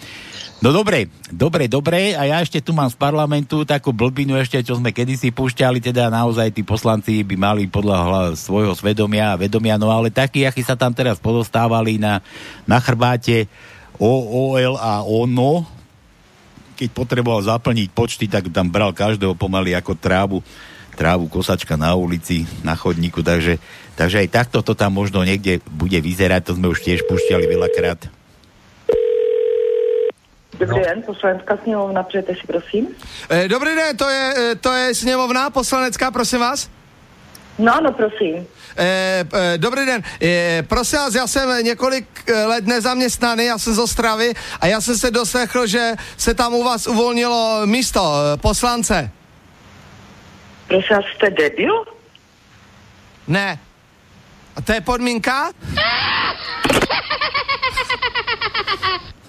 No dobre, dobre, dobre. A ja ešte tu mám z parlamentu takú blbinu ešte, čo sme kedysi púšťali, teda naozaj tí poslanci by mali podľa svojho svedomia a vedomia, no ale takí, akí sa tam teraz podostávali na, na chrbáte OOL a ONO, keď potreboval zaplniť počty, tak tam bral každého pomaly ako trávu, trávu kosačka na ulici, na chodníku, takže, takže aj takto to tam možno niekde bude vyzerať, to sme už tiež púšťali veľakrát. Dobrý no. den, poslanecká sněmovna, přejete si, prosím. E, dobrý den, to je, e, to je sněmovna poslanecká, prosím vás. No, no, prosím. E, e, dobrý den, e, prosím vás, já jsem několik let nezaměstnaný, já jsem z Ostravy a já jsem se doslechl, že se tam u vás uvolnilo místo poslance. Prosím vás, jste debil? Ne. A to je podmínka?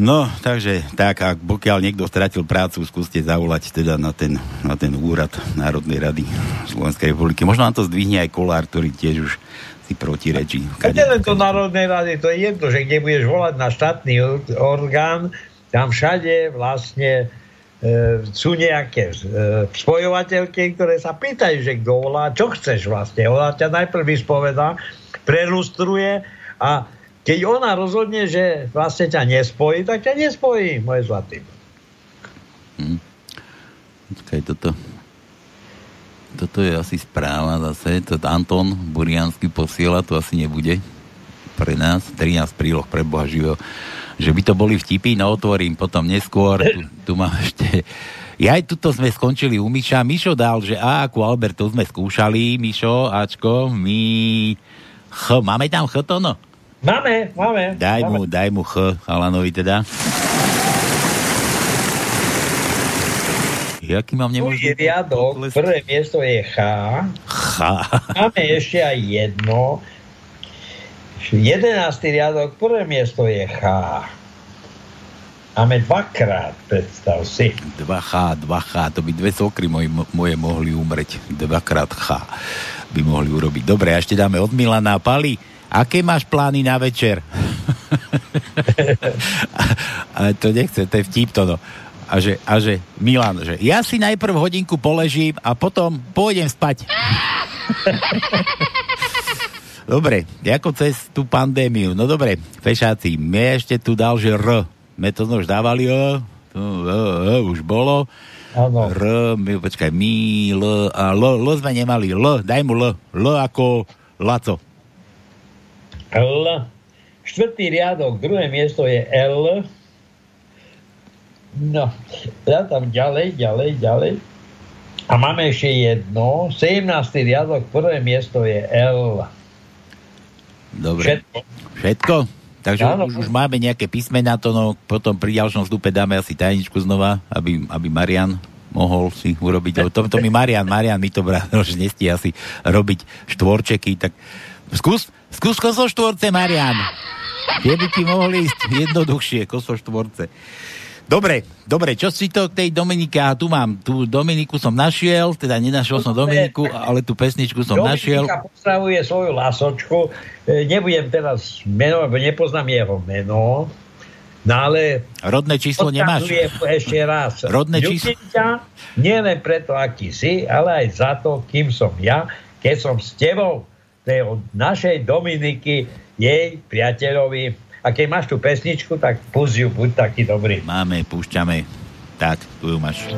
No, takže tak, ak pokiaľ niekto stratil prácu, skúste zavolať teda na ten, na ten úrad Národnej rady Slovenskej republiky. Možno nám to zdvihne aj Kolár, ktorý tiež už si protirečí. Kade len to Národnej rady, to je jedno, že kde budeš volať na štátny orgán, tam všade vlastne e, sú nejaké e, spojovateľky, ktoré sa pýtajú, že kto volá, čo chceš vlastne. Ona ťa najprv vyspovedá, prelustruje a keď ona rozhodne, že vlastne ťa nespojí, tak ťa nespojí, môj zlatý. Hm. Počkaj, toto toto je asi správa zase, to Anton Buriansky posiela, to asi nebude pre nás, 13 príloh pre Boha živého, že by to boli vtipy, no otvorím potom neskôr, tu, tu mám ešte ja aj tuto sme skončili u Miša. Mišo dal, že A ako Albert, to sme skúšali. Mišo, Ačko, my... Ch, máme tam Ch no? Máme, máme. Daj máme. mu, daj mu Ch, Alanovi teda. Jaký mám nemožný? Tu je riadok, prvé miesto je Ch. Ch. Máme ešte aj jedno. Jedenáctý riadok, prvé miesto je Ch. Máme dvakrát, predstav si. 2H, 2H, to by dve sokry moje, moje mohli umreť. Dvakrát H by mohli urobiť. Dobre, a ešte dáme od Milana Pali. Aké máš plány na večer? Ale to nechce, to je vtip to, no. A že, a že Milan, že ja si najprv hodinku poležím a potom pôjdem spať. dobre, ako cez tú pandémiu. No dobre, fešáci, mne ešte tu dal, že R. Me to už dávali, o, to, o, o, už bolo. Ano. R, my, počkaj, my, L, a L, L sme nemali, L, daj mu L, L ako Laco. L. Štvrtý riadok, druhé miesto je L. No, ja tam ďalej, ďalej, ďalej. A máme ešte jedno. 17. riadok, prvé miesto je L. Dobre. Všetko. Všetko? Takže Áno. už, už máme nejaké písmená, to no, potom pri ďalšom vstupe dáme asi tajničku znova, aby, aby Marian mohol si urobiť, lebo to, to mi Marian, Marian mi to bral, že nestie asi robiť štvorčeky, tak skús, skús koso štvorce, Marian. Tie by ti mohli ísť jednoduchšie, koso štvorce. Dobre, dobre, čo si to k tej Dominike, a tu mám, tú Dominiku som našiel, teda nenašiel som Dominiku, ale tú pesničku som našiel. Dominika pozdravuje svoju lasočku. E, Nebudem teraz meno, lebo nepoznám jeho meno. No ale... Rodné číslo nemáš? Ešte raz. Rodné číslo? ťa nie len preto, aký si, ale aj za to, kým som ja, keď som s tebou. Od našej Dominiky, jej priateľovi. A keď máš tú pesničku, tak pust ju, buď taký dobrý. Máme, púšťame. Tak, tu ju máš.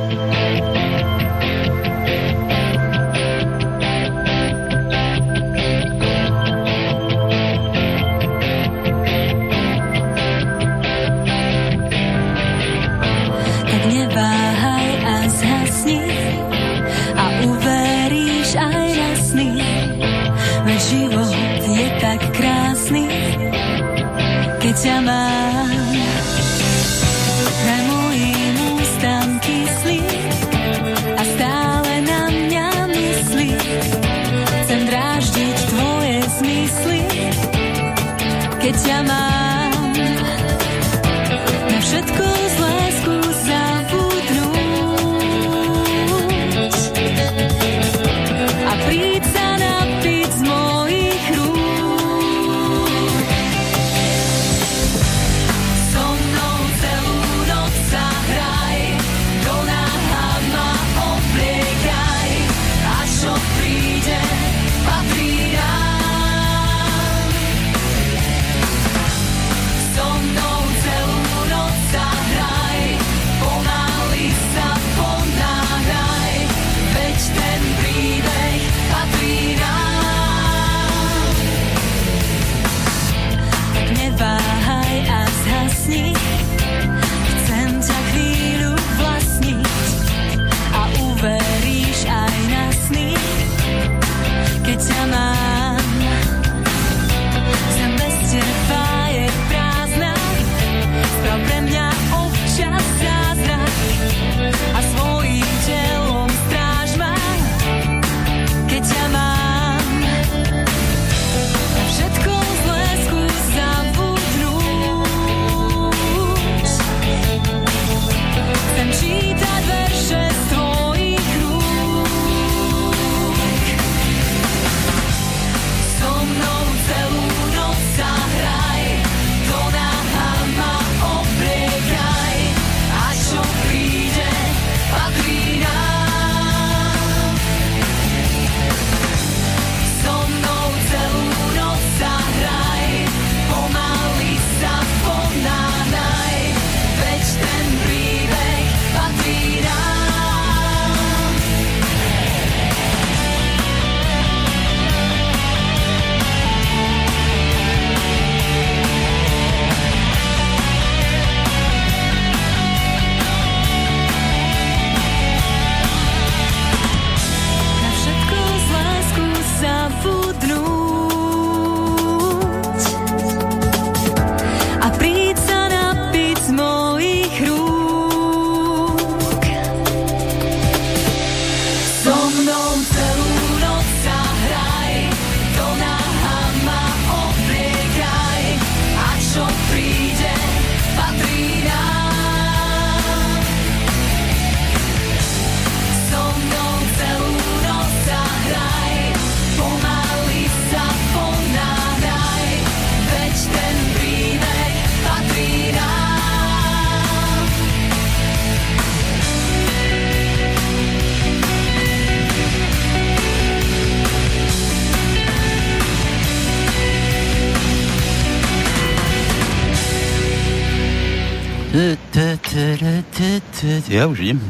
Ja už idem.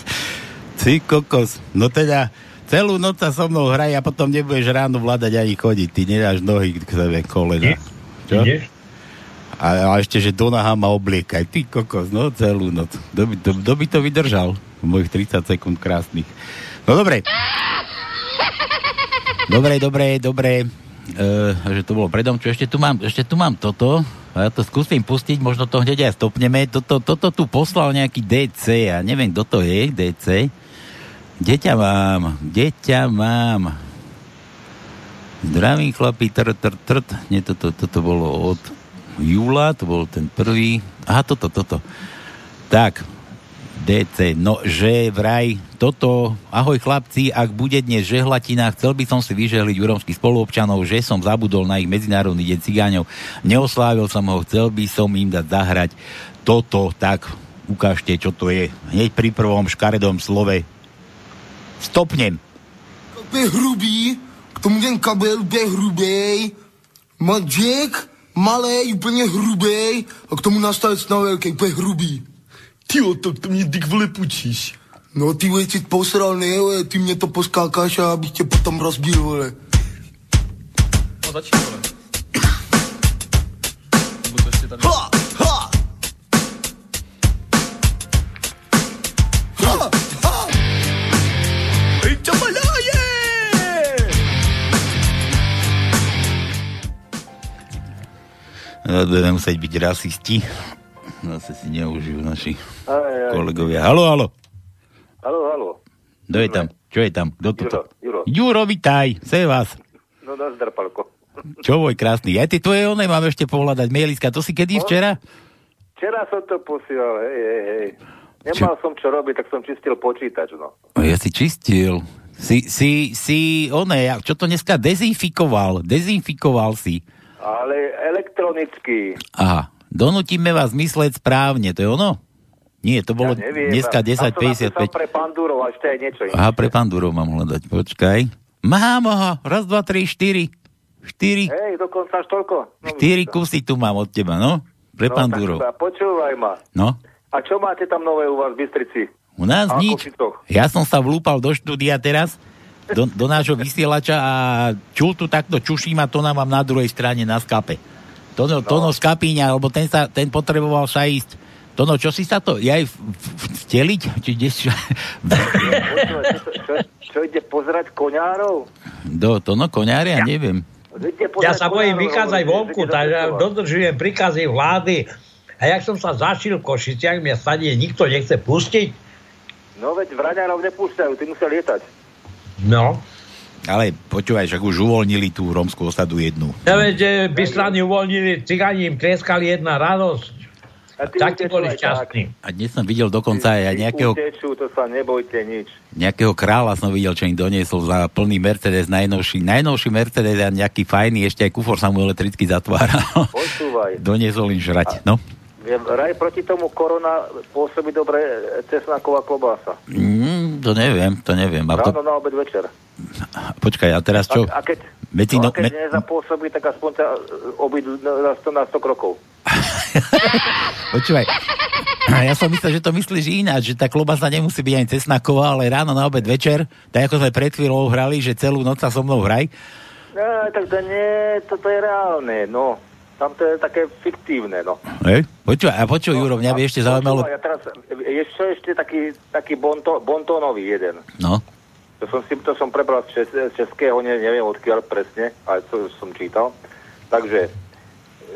Ty kokos. No teda, celú noc sa so mnou hraj a potom nebudeš ráno vládať ani chodiť. Ty nedáš nohy k sebe kolena. Čo? A, a ešte, že do naha ma obliekaj. Ty kokos, no celú noc. Kto by, to, kto by to vydržal? Mojich 30 sekúnd krásnych. No dobre. Dobre, dobre, dobre. že to bolo predom, čo ešte tu mám, ešte tu mám toto, ja to skúsim pustiť, možno to hneď aj stopneme. Toto, toto tu poslal nejaký DC, ja neviem, kto to je, DC. Kde ťa mám? Kde ťa mám? Zdravím chlapi, tr, tr, tr, nie, toto, toto bolo od júla, to bol ten prvý, aha, toto, toto. Tak, DC, no že vraj toto, ahoj chlapci, ak bude dnes žehlatina, chcel by som si vyžehliť u rómskych spoluobčanov, že som zabudol na ich Medzinárodný deň cigáňov, neoslávil som ho, chcel by som im dať zahrať toto, tak ukážte, čo to je. Hneď pri prvom škaredom slove. Stopnem. To je hrubý, k tomu ten kabel hrubý, má jack, malý, úplně hrubý, a k tomu nastavec na velký, úplně hrubý. Ty jo, tak to mě dyk vole. No ty vole, jsi posral, ne, vole, ty mě to poskákáš a abych tě potom rozbil, vole. No začni, vole. Nebo to ještě tady... Ha, ha! Ha, ha! Ej, čo maláje! No, budeme musieť byť rasisti. Zase si neužijú naši Aj, aj. kolegovia. Halo, halo. Halo, halo. Kto je tam? Čo je tam? Kto to? Juro, Juro. Juro, vitaj. Se vás. No nazdar, Palko. Čo môj krásny. Aj ty tvoje one mám ešte pohľadať. Mailiska, to si kedy včera? Včera som to posielal, hej, hej, hej. Nemal som čo robiť, tak som čistil počítač, no. O, ja si čistil. Si, si, si, one, ja- čo to dneska dezinfikoval. Dezinfikoval si. Ale elektronicky. Aha. Donutíme vás mysleť správne. To je ono? Nie, to bolo ja neviem. dneska Tam som napísal 10.55. pre Pandurov a ešte aj niečo iné. Aha, pre pandúrov mám hľadať. Počkaj. Mám ho. Raz, dva, tri, štyri. Štyri. Hej, dokonca až toľko. No, Štyri kusy tu mám od teba, no? Pre no, tak iba počúvaj ma. No? A čo máte tam nové u vás v Bystrici? U nás A nič. Ja som sa vlúpal do štúdia teraz, do, do nášho vysielača a čul tu takto čuším a to nám mám na druhej strane na skape. Tono, no. tono z Kapíňa, lebo ten, sa, ten potreboval sa ísť. Tono, čo si sa to, ja aj vteliť? Či kde, čo, čo, čo, čo ide pozerať koňárov? do, tono, koňáre, ja neviem. Ja sa bojím vychádzať vonku, že takže dodržujem príkazy vlády. A jak som sa zašil v Košiciach, mňa stade nikto nechce pustiť. No veď vraňárov nepúšťajú, ty musia lietať. No. Ale počúvaj, však už uvoľnili tú rómskú osadu jednu. Ja veď, že by strany uvoľnili, cigáni im tleskali jedna radosť. A utečú boli tak. šťastní. A dnes som videl dokonca aj nejakého, Utečú, to sa nebojte nič. nejakého kráľa som videl, čo im doniesol za plný Mercedes, najnovší, najnovší Mercedes a nejaký fajný, ešte aj kufor sa mu elektricky zatváral. Počúvaj. doniesol im žrať, no. Je- Raj proti tomu korona pôsobí dobre cesnaková klobása. Mm, to neviem, to neviem. A to, Ráno na obed večer. Počkaj, a teraz čo? A, a keď, Veci, no, no, a keď me, nezapôsobí, tak aspoň ťa obídu na, na, 100, na 100 krokov. počúvaj. Ja som myslel, že to myslíš ináč, že tá klobasa nemusí byť ani cesnaková, ale ráno na obed večer, tak ako sme pred chvíľou hrali, že celú noc sa so mnou hraj. No, tak to nie, toto je reálne, no. Tam to je také fiktívne, no. Hej? Počúvaj, a počuj, Juro, mňa by ešte zaujímalo... Ja teraz, ešte, ešte taký, taký bonto, bontónový jeden. No, To som, si, to som prebral z, čes, z českého, ne, neviem odkiaľ presne, ale to som čítal. Takže,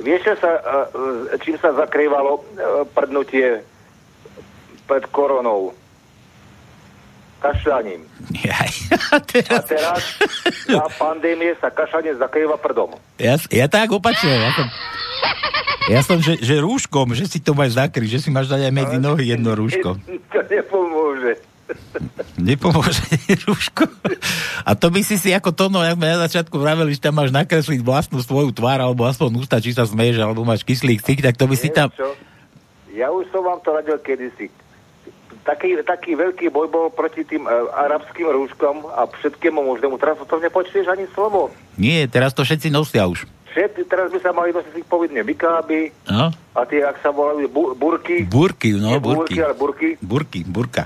vieš, čo sa, e, čím sa zakrývalo e, prdnutie pred koronou? Kašľaním. Jaj. A teraz na pandémie sa kašľanie zakrýva prdom. ja, ja tak opačne, ja som... Ja som, že, že rúškom, že si to máš zakryť, že si máš dať aj medzi nohy jedno rúško. To nepomôže. Nepomôže rúško. A to by si si ako to, no, jak sme na začiatku vraveli, že tam máš nakresliť vlastnú svoju tvár, alebo aspoň ústa, či sa smeješ, alebo máš kyslý ksik, tak to by si tam... Čo? Ja už som vám to radil kedysi. Taký, taký veľký boj bol proti tým e, arabským rúškom a všetkému možnému. Teraz o tom nepočuješ ani slovo. Nie, teraz to všetci nosia už. Všetci, teraz by sa mali nosiť povinne bikáby No? a tie, ak sa volajú, bu, burky. Burky, no, Nie burky. burky, ale burky. Burky, burka.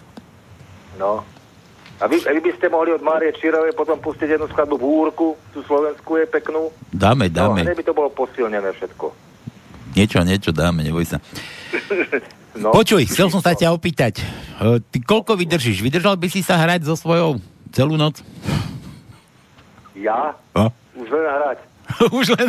No. A vy, vy by ste mohli od Márie Čirovej potom pustiť jednu skladbu Búrku, tú slovenskú je peknú. Dáme, No, dáme. hneď by to bolo posilnené všetko. Niečo, niečo dáme, neboj sa. No, Počuj, chcel som sa ťa opýtať. e, Ty koľko vydržíš? Vydržal by si sa hrať so svojou celú noc? Ja? No? Už len hrať. Už len...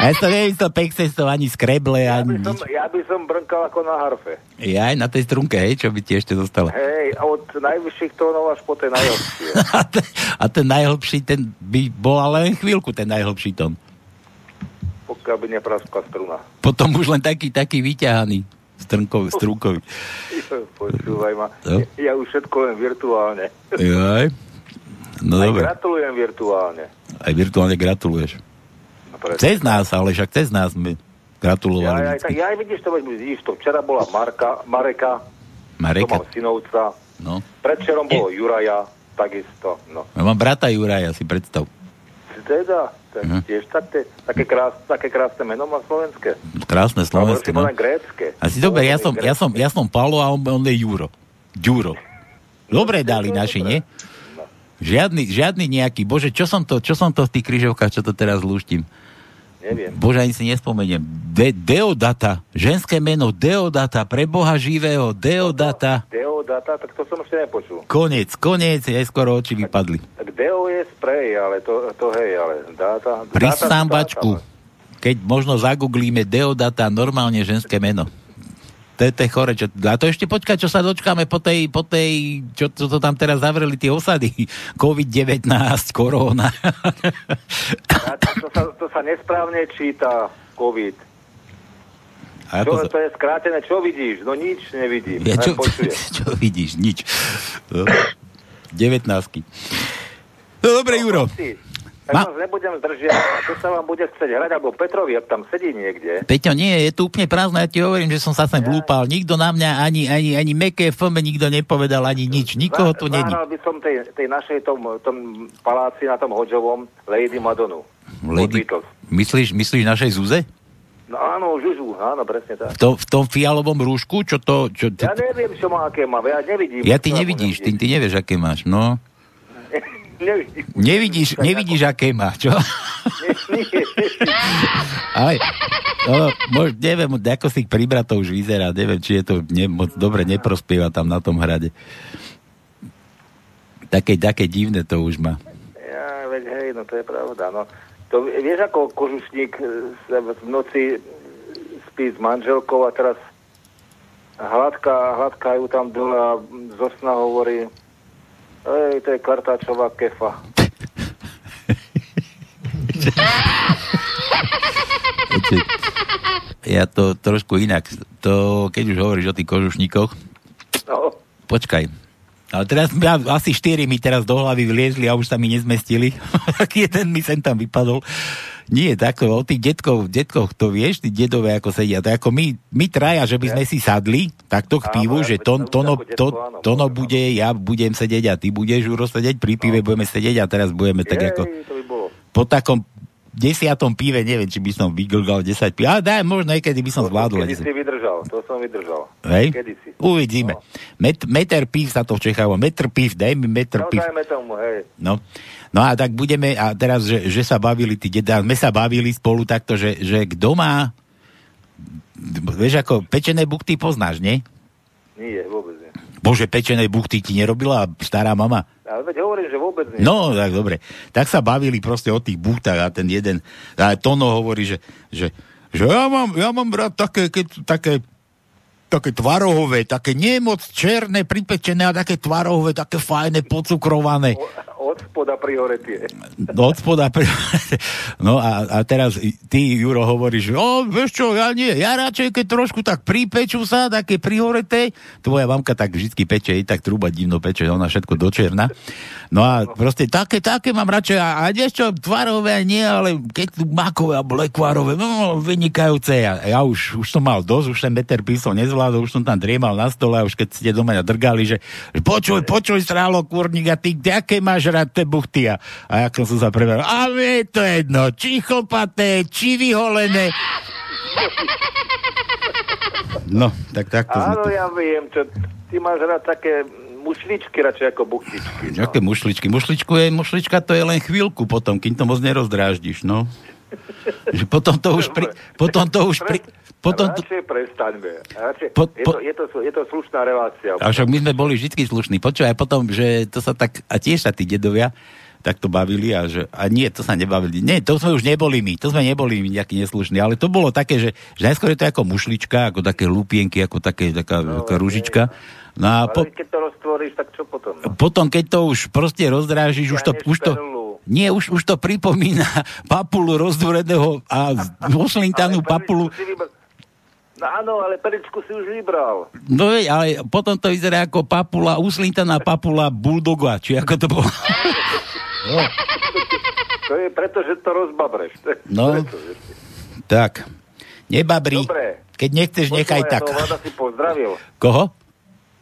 A ja som nevymyslel pexestov ani skreble, Ja ani by, som, ja by som brnkal ako na harfe. Ja aj na tej strunke, hej, čo by ti ešte zostalo. Hej, od najvyšších tónov až po tie najhoršie. A ten najhlbší, ten by bol ale len chvíľku, ten najhlbší tón. Pokiaľ by nepraskla struna. Potom už len taký, taký vyťahaný. Strnkový, strunkový. Počúvaj ma. No. Ja už všetko len virtuálne. Jaj. No Aj dobre. gratulujem virtuálne. Aj virtuálne gratuluješ. No, presne. Cez nás, ale však cez nás sme Ja, gratulovali. ja, tak, ja aj vidíš to, veď vidíš to. Včera bola Marka, Mareka, to Mareka. mal synovca. No. Predvčerom bolo Juraja, takisto. No. Ja mám brata Juraja, si predstav. Teda, tak Mhm. tiež také, také, krás, také krásne meno má slovenské. Krásne slovenské, no. len grécke. A si dober, ja som, ja som, ja som Palo a on, on je Juro. Ďuro. Dobre dali naši, nie? Žiadny, žiadny nejaký, bože, čo som to, čo som to v tých kryžovkách, čo to teraz lúštim? Neviem. Bože, ani si nespomeniem. De- Deodata, ženské meno Deodata, pre Boha živého, Deodata. Deodata, tak to som ešte nepočul. Konec, konec, aj skoro oči vypadli. Tak Deo je sprej, ale to, to hej, ale dáta... Pri sambačku, keď možno zagooglíme Deodata, normálne ženské meno. To je, to je chore. Čo, a to ešte počkať, čo sa dočkáme po tej, po tej čo, čo to tam teraz zavreli tie osady. COVID-19, korona. A to, to, sa, to sa nesprávne číta COVID. A Čo, ako sa, to je skrátené, čo vidíš? No nič nevidím. ja, čo, čo vidíš? Nič. No. 19. No dobre, Juro. Tak Ma- vás nebudem zdržiať. Čo sa vám bude chcieť hrať? Alebo Petrovi, ak tam sedí niekde. Peťo, nie, je tu úplne prázdne, ja ti hovorím, že som sa sem vlúpal. Nikto na mňa, ani, ani, ani meké FM, nikto nepovedal, ani nič. Nikoho tu není. Zahral by som tej, tej našej tom, tom paláci na tom Hodžovom Lady Madonu. Lady, myslíš, myslíš našej Zuze? No áno, Žužu, áno, presne tak. V, to, v tom fialovom rúšku, čo to... Čo, Ja neviem, čo má, aké má, ja nevidím. ja ty nevidíš, ty, ty nevieš, aké máš, no. Nevidím. Nevidíš, nevidíš, aké má, čo? Nie, Ale, no, mož, neviem, ako si pri bratov už vyzerá, neviem, či je to ne, moc dobre neprospieva tam na tom hrade. Také, také divné to už má. Ja, veď hej, no to je pravda, no. To, vieš, ako kožušník e, sa v noci spí s manželkou a teraz hladká, ju tam dole a zo sna hovorí Ej, to je kartáčová kefa. Ja to trošku inak. To, keď už hovoríš o tých kožušníkoch, No, počkaj. Ale teraz ja, asi štyri mi teraz do hlavy vliezli a už sa mi nezmestili. Jeden mi sem tam vypadol. Nie, takto, o tých detkov, detkoch, to vieš, tí dedové ako sedia, to ako my, my traja, že by sme si sadli, takto k pivu, že by to, som tono, to, tono bude, ja budem sedieť a ty budeš Uro sedieť, pri pive budeme sedieť a teraz budeme tak ako po takom desiatom pive, neviem, či by som vyglgal 10 piv, ale daj, možno niekedy by som zvládol. Kedy si vydržal, to som vydržal. Hej? Kedy si. Uvidíme. Met, meter piv sa to v Čechách. Metr piv, daj mi metr No piv. dajme tomu, hej. No. No a tak budeme, a teraz, že, že sa bavili tí deda, sme sa bavili spolu takto, že, že kto má, vieš ako, pečené bukty poznáš, nie? Nie, vôbec nie. Bože, pečené bukty ti nerobila stará mama? Ale veď hovorím, že vôbec nie. No, tak dobre. Tak sa bavili proste o tých bútach a ten jeden, a Tono hovorí, že, že, že ja mám, ja mám rád také, keď, také, také tvarohové, také nie moc černé, pripečené a také tvarohové, také fajné, pocukrované. Od spoda priority. Od spoda. Pri... No a, a teraz ty, Juro, hovoríš, o, vieš čo, ja nie, ja radšej, keď trošku tak pripečú sa, také prihoreté, tvoja mamka tak vždy peče, i tak truba divno peče, ona všetko do černa. No a proste také, také mám radšej, a, a vieš čo, tvarové nie, ale keď tu makové alebo lekvárové, no, vynikajúce. Ja, ja už, už som mal dosť, už ten meter písol nezvládol, už som tam driemal na stole a už keď ste doma drgali, že, počuj, počuj, strálo, kurník, a ty aké máš rád tie buchty? A, a jak som sa preveral, a vie to jedno, či chlpaté, či vyholené. No, tak takto Áno, to. ja viem, čo, ty máš rád také mušličky radšej ako buchtičky. Aké mušličky? Mušličku je, mušlička to je len chvíľku potom, kým to moc nerozdráždiš, no. Že potom to už pri, potom to už pri, potom to, Radšej prestaňme. Radšej, Po- je, po- to, je, to, je to slušná relácia. a však my sme boli vždy slušní. Počúvaj, potom, že to sa tak, a tiež sa tí dedovia, tak to bavili a že, a nie, to sa nebavili. Nie, to sme už neboli my, to sme neboli my nejakí neslušní, ale to bolo také, že, že najskôr je to ako mušlička, ako také lupienky, ako také, taká, no, taká ružička. No a po, keď to roztvoríš, tak čo potom? No? potom, keď to už proste rozdrážiš, už to, už to, nie, už, už to pripomína papulu rozdvoreného a oslintanú papulu. Si vybr... No áno, ale peričku si už vybral. No veď, ale potom to vyzerá ako papula, uslintaná papula bulldoga, či ako to bolo. To je preto, že to rozbabreš. To je No. preto, že... Tak, nebabri, Dobre. keď nechceš, nechaj Počúvaj, tak. to Vlada si pozdravil. Koho?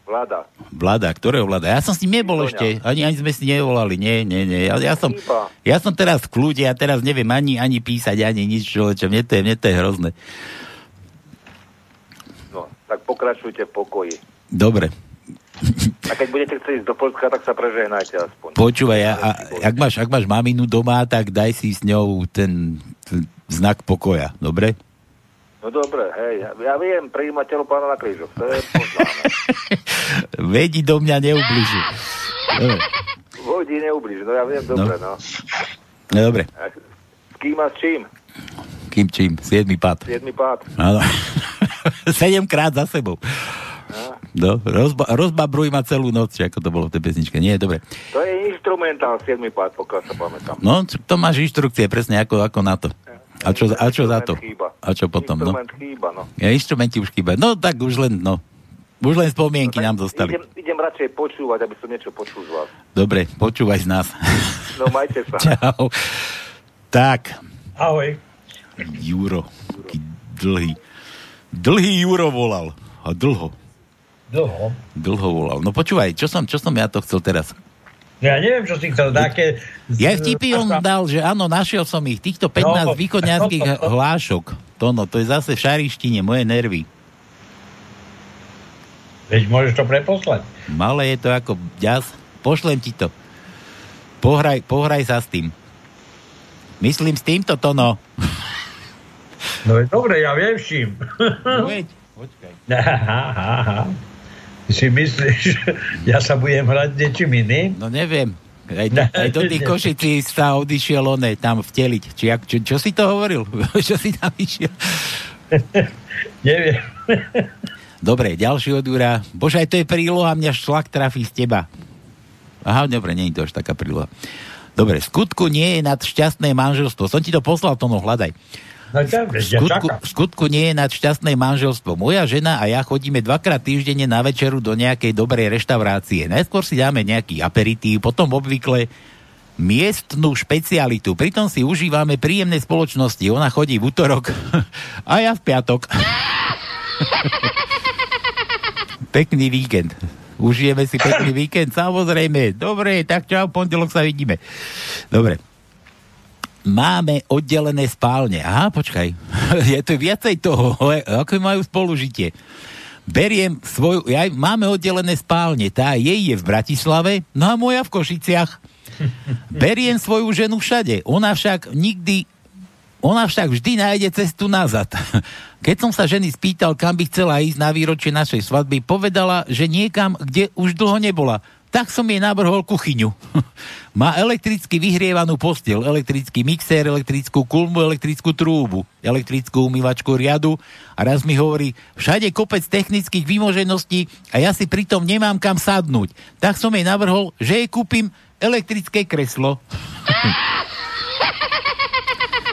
Vlada. Vláda, ktorého vláda? Ja som s ním nebol ešte, ani, ani sme si nevolali, nie, nie, nie. Ja, ja, som, ja som teraz v kľude, ja teraz neviem ani, ani písať, ani nič, človeče, mne to je, mne to je hrozné. No, tak pokračujte v pokoji. Dobre, A keď budete chcieť ísť do Polska, tak sa prežehnajte aspoň. počúvaj, ja, a, ak, máš, ak máš maminu doma, tak daj si s ňou ten, ten znak pokoja, dobre? No dobre, hej, ja, viem, prijímateľ pána na krížoch, to je poznáme. Vedi do mňa neubližu. Dobre, Vojdi neublíž, no ja viem, dobre, no. no, dobre. A S kým a s čím? Kým čím? Siedmy pád. Siedmy pád. Áno. Sedemkrát za sebou. No, rozba, rozbabruj ma celú noc, ako to bolo v tej pesničke. Nie, dobre. To je instrumentál, siedmy pád, pokiaľ sa pamätám. No, to máš inštrukcie presne ako, ako na to. A čo, a čo za to? Chýba. A čo potom, no? Instrument chýba, no. Ja, inštrumenti už chýbajú. No, tak už len, no. Už len spomienky nám zostali. Idem, idem radšej počúvať, aby som niečo počul z vás. Dobre, počúvaj z nás. No, majte sa. Čau. Tak, Ahoj. Juro, taký dlhý. Dlhý Juro volal. A dlho. Dlho. Dlho volal. No počúvaj, čo som, čo som ja to chcel teraz? Ja neviem, čo si chcel, také... Ja vtipy on dal, že áno, našiel som ich, týchto 15 No, východňanských no, no, no. hlášok. To no, to je zase v šarištine, moje nervy. Veď môžeš to preposlať. Malé je to ako ďas. Pošlem ti to. Pohraj, pohraj sa s tým. Myslím s týmto to no. Je dobre, ja viem s čím. No veď, počkaj. Aha, aha. Ty si myslíš, ja sa budem hrať niečím iným? No neviem. Aj, do, aj do tých košicí sa odišiel one tam vteliť. Či, čo, čo si to hovoril? čo si tam išiel? Neviem. Dobre, ďalší od Jura. Bože, aj to je príloha, mňa šlak trafí z teba. Aha, dobre, nie je to až taká príloha. Dobre, v skutku nie je nad šťastné manželstvo. Som ti to poslal, to no hľadaj. No V skutku, v skutku nie je nad šťastné manželstvo. Moja žena a ja chodíme dvakrát týždenne na večeru do nejakej dobrej reštaurácie. Najskôr si dáme nejaký aperitív, potom obvykle miestnú špecialitu. Pritom si užívame príjemné spoločnosti. Ona chodí v útorok a ja v piatok. Pekný víkend. Užijeme si pekný víkend, samozrejme. Dobre, tak čau, pondelok sa vidíme. Dobre. Máme oddelené spálne. Aha, počkaj. Je to viacej toho. Ako majú spolužitie. Beriem svoju... Ja, máme oddelené spálne. Tá jej je v Bratislave, no a moja v Košiciach. Beriem svoju ženu všade. Ona však nikdy ona však vždy nájde cestu nazad. Keď som sa ženy spýtal, kam by chcela ísť na výročie našej svadby, povedala, že niekam, kde už dlho nebola. Tak som jej navrhol kuchyňu. Má elektricky vyhrievanú postiel, elektrický mixér, elektrickú kulmu, elektrickú trúbu, elektrickú umývačku riadu a raz mi hovorí, všade kopec technických výmožeností a ja si pritom nemám kam sadnúť. Tak som jej navrhol, že jej kúpim elektrické kreslo.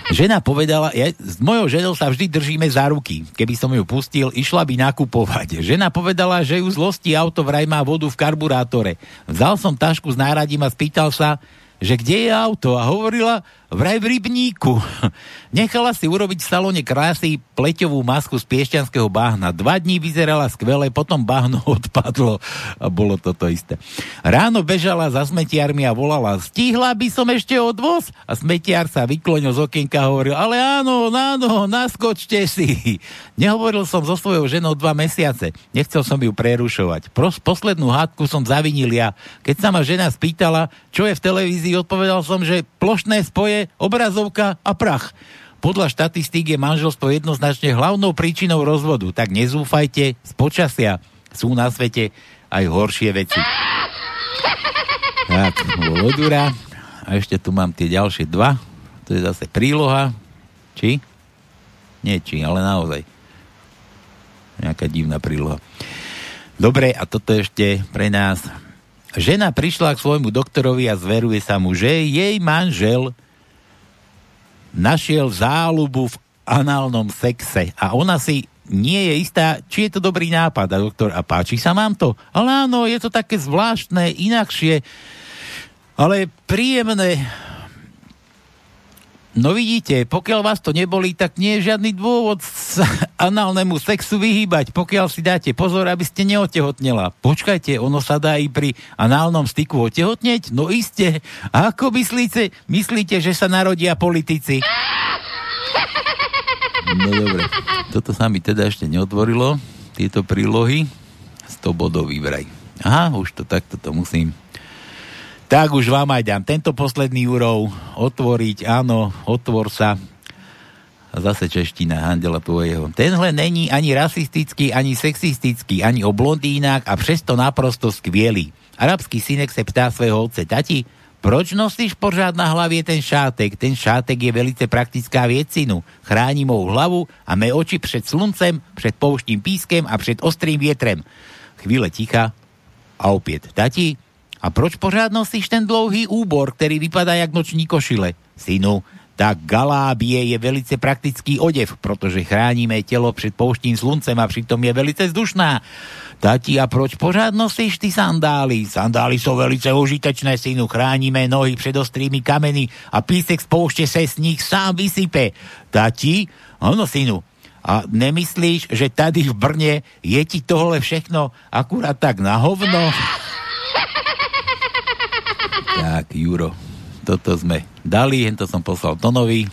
Žena povedala, ja, s mojou ženou sa vždy držíme za ruky. Keby som ju pustil, išla by nakupovať. Žena povedala, že ju zlosti auto vraj má vodu v karburátore. Vzal som tašku s náradím a spýtal sa, že kde je auto a hovorila vraj v rybníku. Nechala si urobiť v salóne krásy pleťovú masku z piešťanského bahna. Dva dní vyzerala skvele, potom bahno odpadlo a bolo toto isté. Ráno bežala za smetiarmi a volala, stihla by som ešte odvoz? A smetiar sa vyklonil z okienka a hovoril, ale áno, áno, naskočte si. Nehovoril som so svojou ženou dva mesiace. Nechcel som ju prerušovať. Pros, poslednú hádku som zavinil ja. Keď sa ma žena spýtala, čo je v televízii, odpovedal som, že plošné spoje, obrazovka a prach. Podľa štatistík je manželstvo jednoznačne hlavnou príčinou rozvodu. Tak nezúfajte, z počasia sú na svete aj horšie veci. Tak, bol. A ešte tu mám tie ďalšie dva. To je zase príloha. Či? Nie či, ale naozaj. Nejaká divná príloha. Dobre, a toto ešte pre nás. Žena prišla k svojmu doktorovi a zveruje sa mu, že jej manžel našiel záľubu v análnom sexe a ona si nie je istá, či je to dobrý nápad. A doktor, a páči sa vám to? Ale áno, je to také zvláštne, inakšie, ale príjemné. No vidíte, pokiaľ vás to nebolí, tak nie je žiadny dôvod sa análnemu sexu vyhýbať, pokiaľ si dáte pozor, aby ste neotehotnela. Počkajte, ono sa dá i pri análnom styku otehotneť? No iste. A ako myslíte, myslíte, že sa narodia politici? No dobre, toto sa mi teda ešte neotvorilo, tieto prílohy. 100 bodov vraj. Aha, už to takto to musím. Tak už vám aj dám tento posledný úrov otvoriť, áno, otvor sa. A zase čeština Handela tvojho. Tenhle není ani rasistický, ani sexistický, ani o blondínach a přesto naprosto skvělý. Arabský synek se ptá svého otce, tati, proč nosíš pořád na hlavě ten šátek? Ten šátek je velice praktická věcinu. Chrání mou hlavu a mé oči před sluncem, před pouštím pískem a před ostrým větrem. Chvíle ticha a opět. Tati, a proč pořád nosíš ten dlouhý úbor, který vypadá jak noční košile? Synu, tak galábie je velice praktický odev, protože chráníme tělo před pouštím sluncem a přitom je velice vzdušná. Tati, a proč pořád nosíš ty sandály? Sandály jsou velice užitečné, synu. Chráníme nohy před ostrými kameny a písek z pouště se z nich sám vysype. Tati, ono, synu. A nemyslíš, že tady v Brne je ti tohle všechno akurát tak na hovno? Tak, Juro, toto sme dali, to som poslal Tonovi.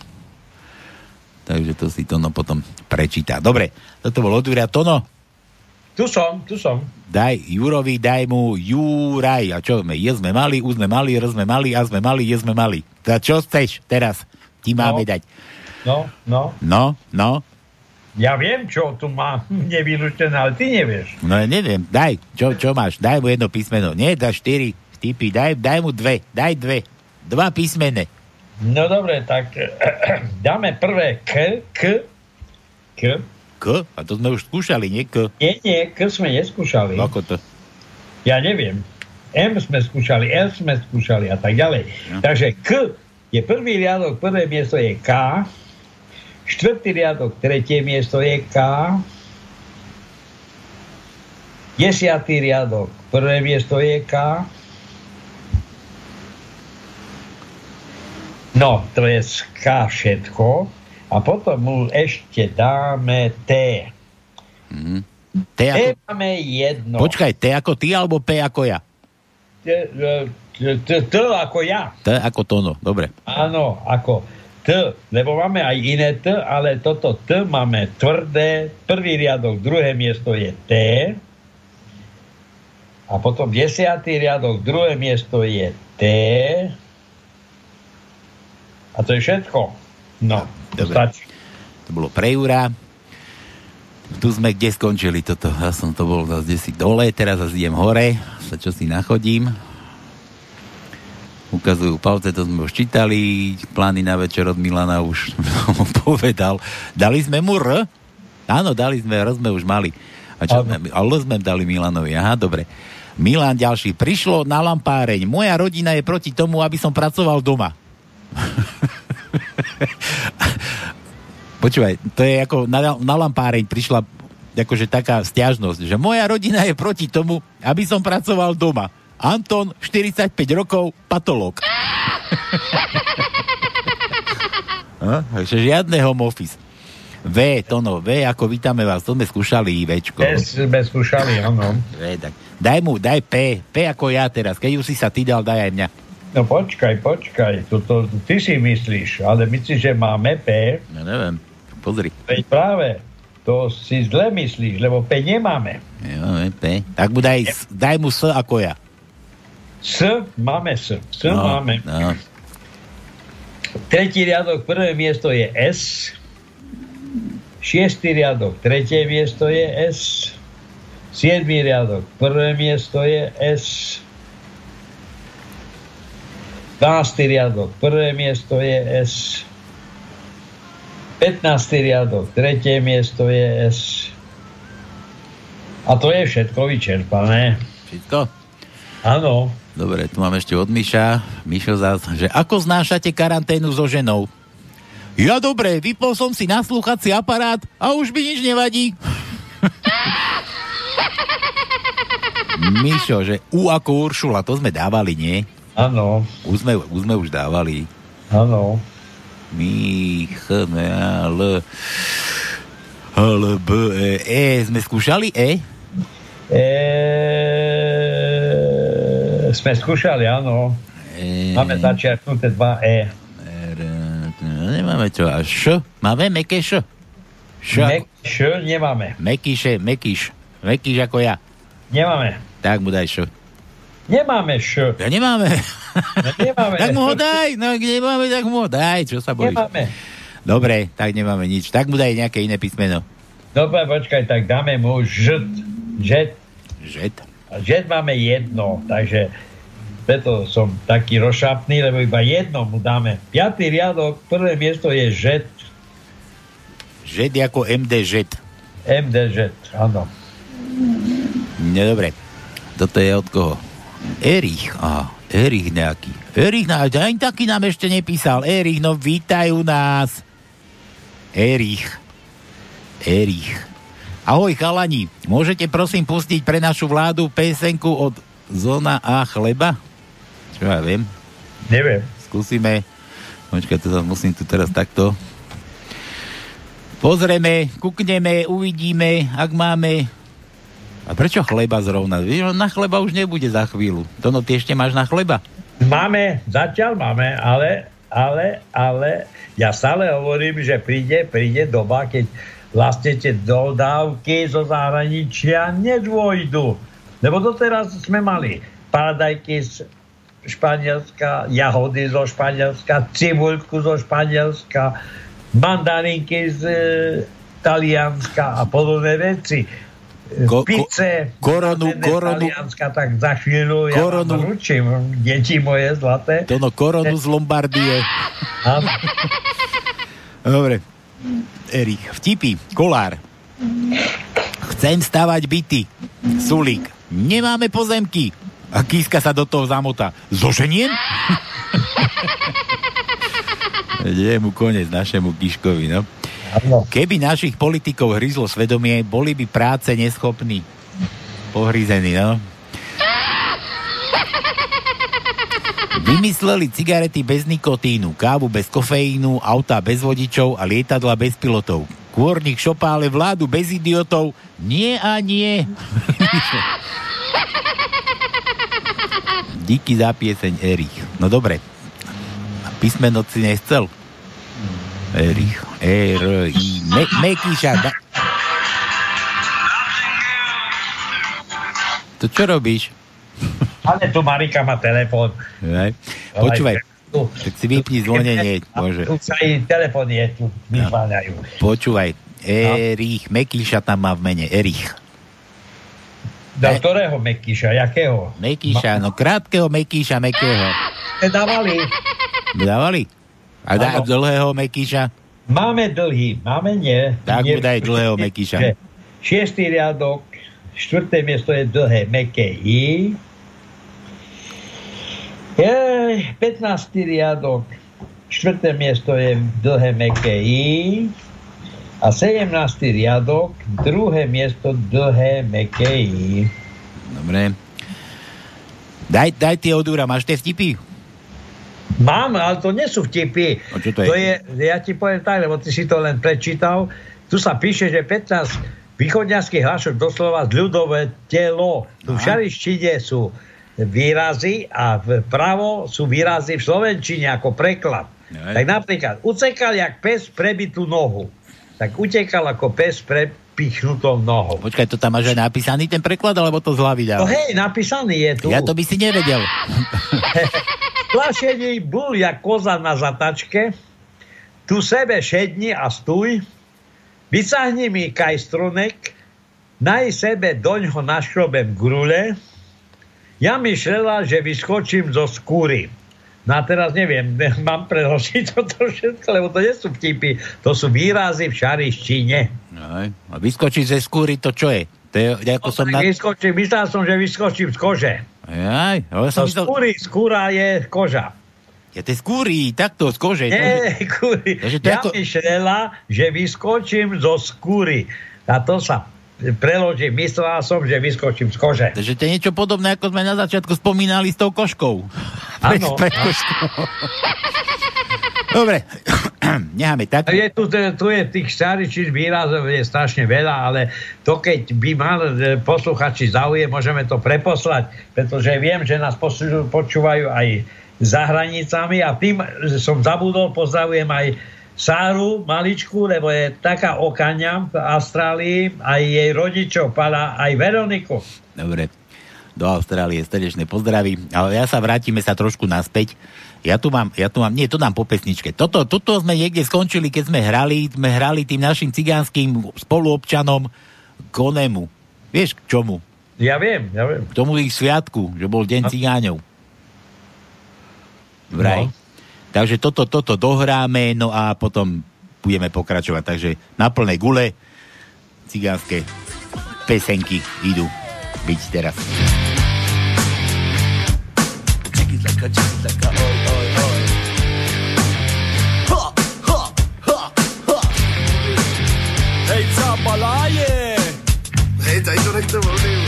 Takže to si Tono potom prečíta. Dobre, toto bol odvíra. Tono, Tu som, tu som. daj Jurovi, daj mu Juraj. A čo sme? Je sme mali, už sme mali, R sme mali, A sme mali, je sme mali. Tak čo chceš teraz? Ti máme No. dať. No, no. No, no, Ja viem, čo tu mám nevylučené, ale ty nevieš. no ja neviem. Daj, čo, čo máš? Daj mu jedno písmeno. Nie, dá štyri vtipy. Daj, daj mu dve. Daj dve. Dva písmene. No dobre, tak dáme prvé K, K, K. K? A to sme už skúšali, nie K. Nie, nie, K sme neskúšali. Ako to? Ja neviem. M sme skúšali, L sme skúšali a tak ďalej. No. Takže K je prvý riadok, prvé miesto je K, štvrtý riadok, tretie miesto je K, desiatý riadok, prvé miesto je K, No, to K všetko. A potom mu ešte dáme T. Mhm. T T ako... máme jedno. Počkaj, T ako ty alebo P ako ja? T, t, t, t ako ja. T ako Tono, dobre. Áno, ako T, lebo máme aj iné T, ale toto T máme tvrdé. Prvý riadok, druhé miesto je T. A potom desiatý riadok, druhé miesto je T. A to je všetko. No, Dobre. stačí. To bolo pre Jura. Tu sme kde skončili toto. Ja som to bol zase si dole, teraz zase idem hore, sa čo si nachodím. Ukazujú palce, to sme už čítali. Plány na večer od Milana už povedal. Dali sme mu R? Áno, dali sme, R sme už mali. A čo sme, ale sme dali Milanovi. Aha, dobre. Milan ďalší. Prišlo na lampáreň. Moja rodina je proti tomu, aby som pracoval doma. Počúvaj, to je ako na, na lampáreň prišla akože taká stiažnosť, že moja rodina je proti tomu, aby som pracoval doma. Anton, 45 rokov, patológ. no, takže žiadne home office. V, to no, V, ako vítame vás, to sme skúšali, Včko. Sme skúšali, áno. V, tak. Daj mu, daj P, P ako ja teraz, keď už si sa ty dal, daj aj mňa. No počkaj, počkaj, toto, ty si myslíš, ale myslíš, že máme P? Ja neviem, pozri. Veď práve, to si zle myslíš, lebo P nemáme. Jo, P. Tak mu daj, daj mu S ako ja. S máme S. S No, máme. no. Tretí riadok, prvé miesto je S. Šiestý riadok, tretie miesto je S. Siedmý riadok, prvé miesto je S. 12. riadok, prvé miesto je S. 15. riadok, tretie miesto je S. A to je všetko vyčerpané. Všetko? Áno. Dobre, tu mám ešte od Miša. Mišo zás, že ako znášate karanténu so ženou? Ja dobre, vypol som si naslúchací aparát a už mi nič nevadí. Mišo, že U ako Uršula, to sme dávali, nie? Áno. Už sme, už sme už dávali. Áno. Mi, Ch, M, A, L, L, B, E, E. Sme skúšali E? E... Sme skúšali, áno. E... Máme začiarknuté dva E. R, no, nemáme čo. A Š? Máme meké Š? Š, Mek, š nemáme. Mekíše, Mekíš. Mekíš ako ja. Nemáme. Tak mu daj Š. Nemáme š. Ja nemáme. Nemáme. tak mu ho daj. No ak nemáme, tak mu ho daj. Čo sa bojíš? Nemáme. Dobre, tak nemáme nič. Tak mu daj nejaké iné písmeno. Dobre, počkaj, tak dáme mu žet. Žet. Žet. Žet máme jedno, takže preto som taký rozšapný, lebo iba jedno mu dáme. Piatý riadok, prvé miesto je žet. Žet ako MD Žet. MD žet, áno. No dobre. Toto je od koho? Erich. Aha, Erich nejaký. Erich, na, ani taký nám ešte nepísal. Erich, no vítajú nás. Erich. Erich. Ahoj chalani, môžete prosím pustiť pre našu vládu pesenku od Zona A chleba? Čo ja viem? Neviem. Skúsime. Počkaj, to sa musím tu teraz takto. Pozrieme, kukneme, uvidíme, ak máme... A prečo chleba zrovna? Vieš, na chleba už nebude za chvíľu. Tono, ty ešte máš na chleba? Máme, zatiaľ máme, ale, ale, ale ja stále hovorím, že príde, príde doba, keď vlastne tie dodávky zo zahraničia nedôjdu. Lebo doteraz sme mali paradajky z Španielska, jahody zo Španielska, cibuľku zo Španielska, mandarinky z e, Talianska a podobné veci. Ko- Pice, koronu- koronu- tak za chvíľu ja Koronu- vám ručím, deti moje zlaté. Tono, koronu z Lombardie. Áno. Dobre. Erich, vtipy, kolár. Chcem stavať byty. Sulík. Nemáme pozemky. A Kíska sa do toho zamotá. Zoženiem? Je mu konec našemu Kiškovi, no. Keby našich politikov hryzlo svedomie, boli by práce neschopní. Pohrízení, no. Vymysleli cigarety bez nikotínu, kávu bez kofeínu, auta bez vodičov a lietadla bez pilotov. Kôrnik šopále vládu bez idiotov. Nie a nie. Díky za pieseň Erich. No dobre. Písmeno si nechcel? Erich. R, I, Me, Mekíša. Da... To čo robíš? Ale tu Marika má telefón. Počúvaj, tak si vypni zvonenie. Môže. Tu sa aj telefón je, tu vyzváňajú. Počúvaj, Erich, Mekíša tam má v mene, Erich. Do ktorého Mekíša? Jakého? Mekíša, no krátkeho Mekíša, Mekého. Dávali? Dávali? A dá dlhého Mekíša? Máme dlhý, máme nie. Tak mu daj dlhého Mekíša. Šiestý riadok, štvrté miesto je dlhé, meké I. Je 15. riadok, štvrté miesto je dlhé, meké I. A 17. riadok, druhé miesto dlhé, meké I. Dobre. Daj, daj tie od Úra, máš tie vtipy? Mám, ale to nie sú vtipy. A čo to je? to je? Ja ti poviem tak, lebo ty si to len prečítal. Tu sa píše, že 15 východňarských hlášok doslova z ľudové telo. Tu v šarištine sú výrazy a vpravo sú výrazy v slovenčine ako preklad. Aj. Tak napríklad, ucekal jak pes prebitú nohu. Tak utekal ako pes prepichnutou nohou. Počkaj, to tam máš aj napísaný ten preklad, alebo to z hlavy No dávaš? hej, napísaný je tu. Ja to by si nevedel. Plašený bul jak koza na zatačke, tu sebe šedni a stúj, vycahni mi kajstrunek, naj sebe doňho našrobem grule, ja myšlela, že vyskočím zo skúry. No a teraz neviem, mám preložiť toto všetko, lebo to nie sú vtipy, to sú výrazy v šarištine. Aj. A vyskočiť ze skúry, to čo je? To je, ako som na... Vyskočím, myslel som, že vyskočím z kože. Aj, ale som To skúry, skúra je koža. Ja tie skúry, takto, z kože. Nie. Takže to Ja ako- myšlela, že vyskočím zo skúry. A to sa preložím. Myslela som, že vyskočím z kože. Takže to je niečo podobné, ako sme na začiatku spomínali s tou koškou. Áno. Dobre, necháme tak. Je tu, tu je tých staričných výrazov je strašne veľa, ale to keď by mal e, posluchači záujem, môžeme to preposlať, pretože viem, že nás počúvajú aj za hranicami a tým som zabudol, pozdravujem aj Sáru maličku, lebo je taká okania v Austrálii, aj jej rodičov, pala aj Veroniku. Dobre, do Austrálie srdečné pozdravy. Ale ja sa vrátime sa trošku naspäť. Ja tu mám, ja tu mám, nie, to dám po pesničke. Toto, toto sme niekde skončili, keď sme hrali, sme hrali tým našim cigánskym spoluobčanom k onemu. Vieš, k čomu? Ja viem, ja viem. K tomu ich sviatku, že bol Deň cigáňov. Vraj. No. Takže toto, toto dohráme, no a potom budeme pokračovať. Takže na plnej gule cigánske pesenky idú byť teraz. Čiki-tlaka, čiki-tlaka, oj, oj, oj. Hej, cápalaje! Hej, tady to nechte volný.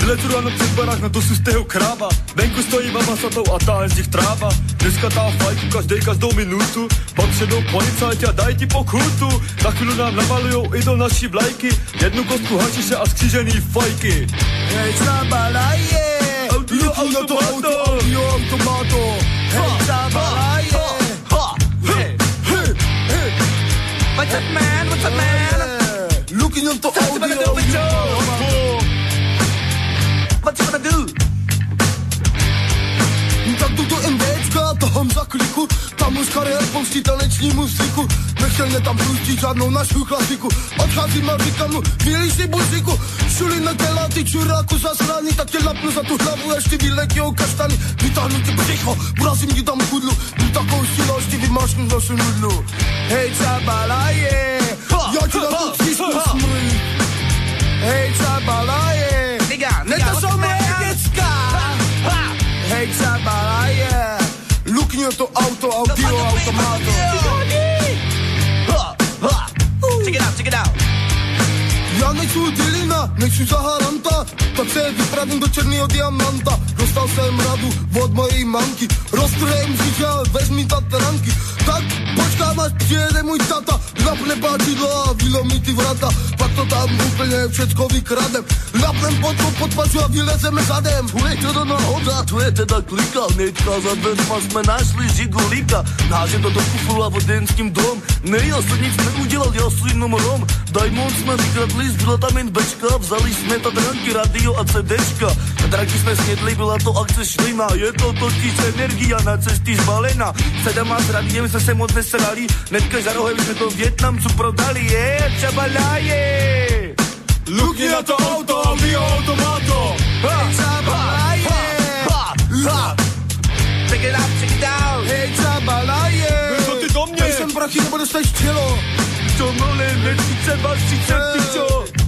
Vylezu ráno před barák, na to si stého kráva. Venku stojí mama satou a táhe z nich tráva. Dneska tá fajku každej každou minutu. Pak předou policajti a dají ti pokutu. Za chvíľu nám namalujou i do naší vlajky. Jednu kostku hačiše a skřížený fajky. Hej, cápalaje! Audio, auto, auto, audio, automato. Hej, hej. What's up, man? What's up, man? Looking on the audio, What you gonna do? Tak jdu do MBčka, tahám za kliku, tam už kariér pouští taneční muziku. Nechtěl mě tam pustit žádnou našu klasiku. Odcházím a říkám mu, vyliš si buziku. Šuli na těla, ty čuráku zasraný, tak tě lapnu za tu hlavu, ty výleky o kaštany. Vytáhnu ti břicho, urazím ti tam kudlu. Buď takovou silou, až ti vymášnu našu nudlu. Hej, čabalaje, já ti na tu přísnu smrť. Hej, čabalaje, ne to jsou moje děcka. Hej, čabalaje, lukni to auto, audio, automato. Check it out, check it out. Já nejsou dilina, nejsou zaharanta, tak se vypravím do černýho diamanta. Dostal jsem radu od mojej mamky, roztrhem říkal, vezmi tatranky. Tak počkám, až přijede můj tata, napne páčidlo a vylomí ty vrata. Pak to tam úplně všecko vykradem. Napnem pod to pod a vylezeme zadem. Je to náhoda, to je teda klika Hnedka za dveřma jsme našli žigulíka Náže to do kufru vodenským dom Ne, já jsem nic neudělal, já jsem jenom rom Diamond jsme vykradli, zbyla tam bečka Vzali jsme tadranky, radio a CDčka Tadranky jsme snědli, byla to akce šlina Je to totiž energia na cesty zbalena Sedama s radiem jsme se moc veselali Hnedka za rohem jsme to Větnamcu prodali Je, čabalaje Lukni na to auto, audio, automato. Hej, čabalaje Ha! Check it out, check it out Hej, čabalaje. Co ty do mě? Dej sem prachy, nebo dostaneš tělo. To mole, nechci vás třicet, ty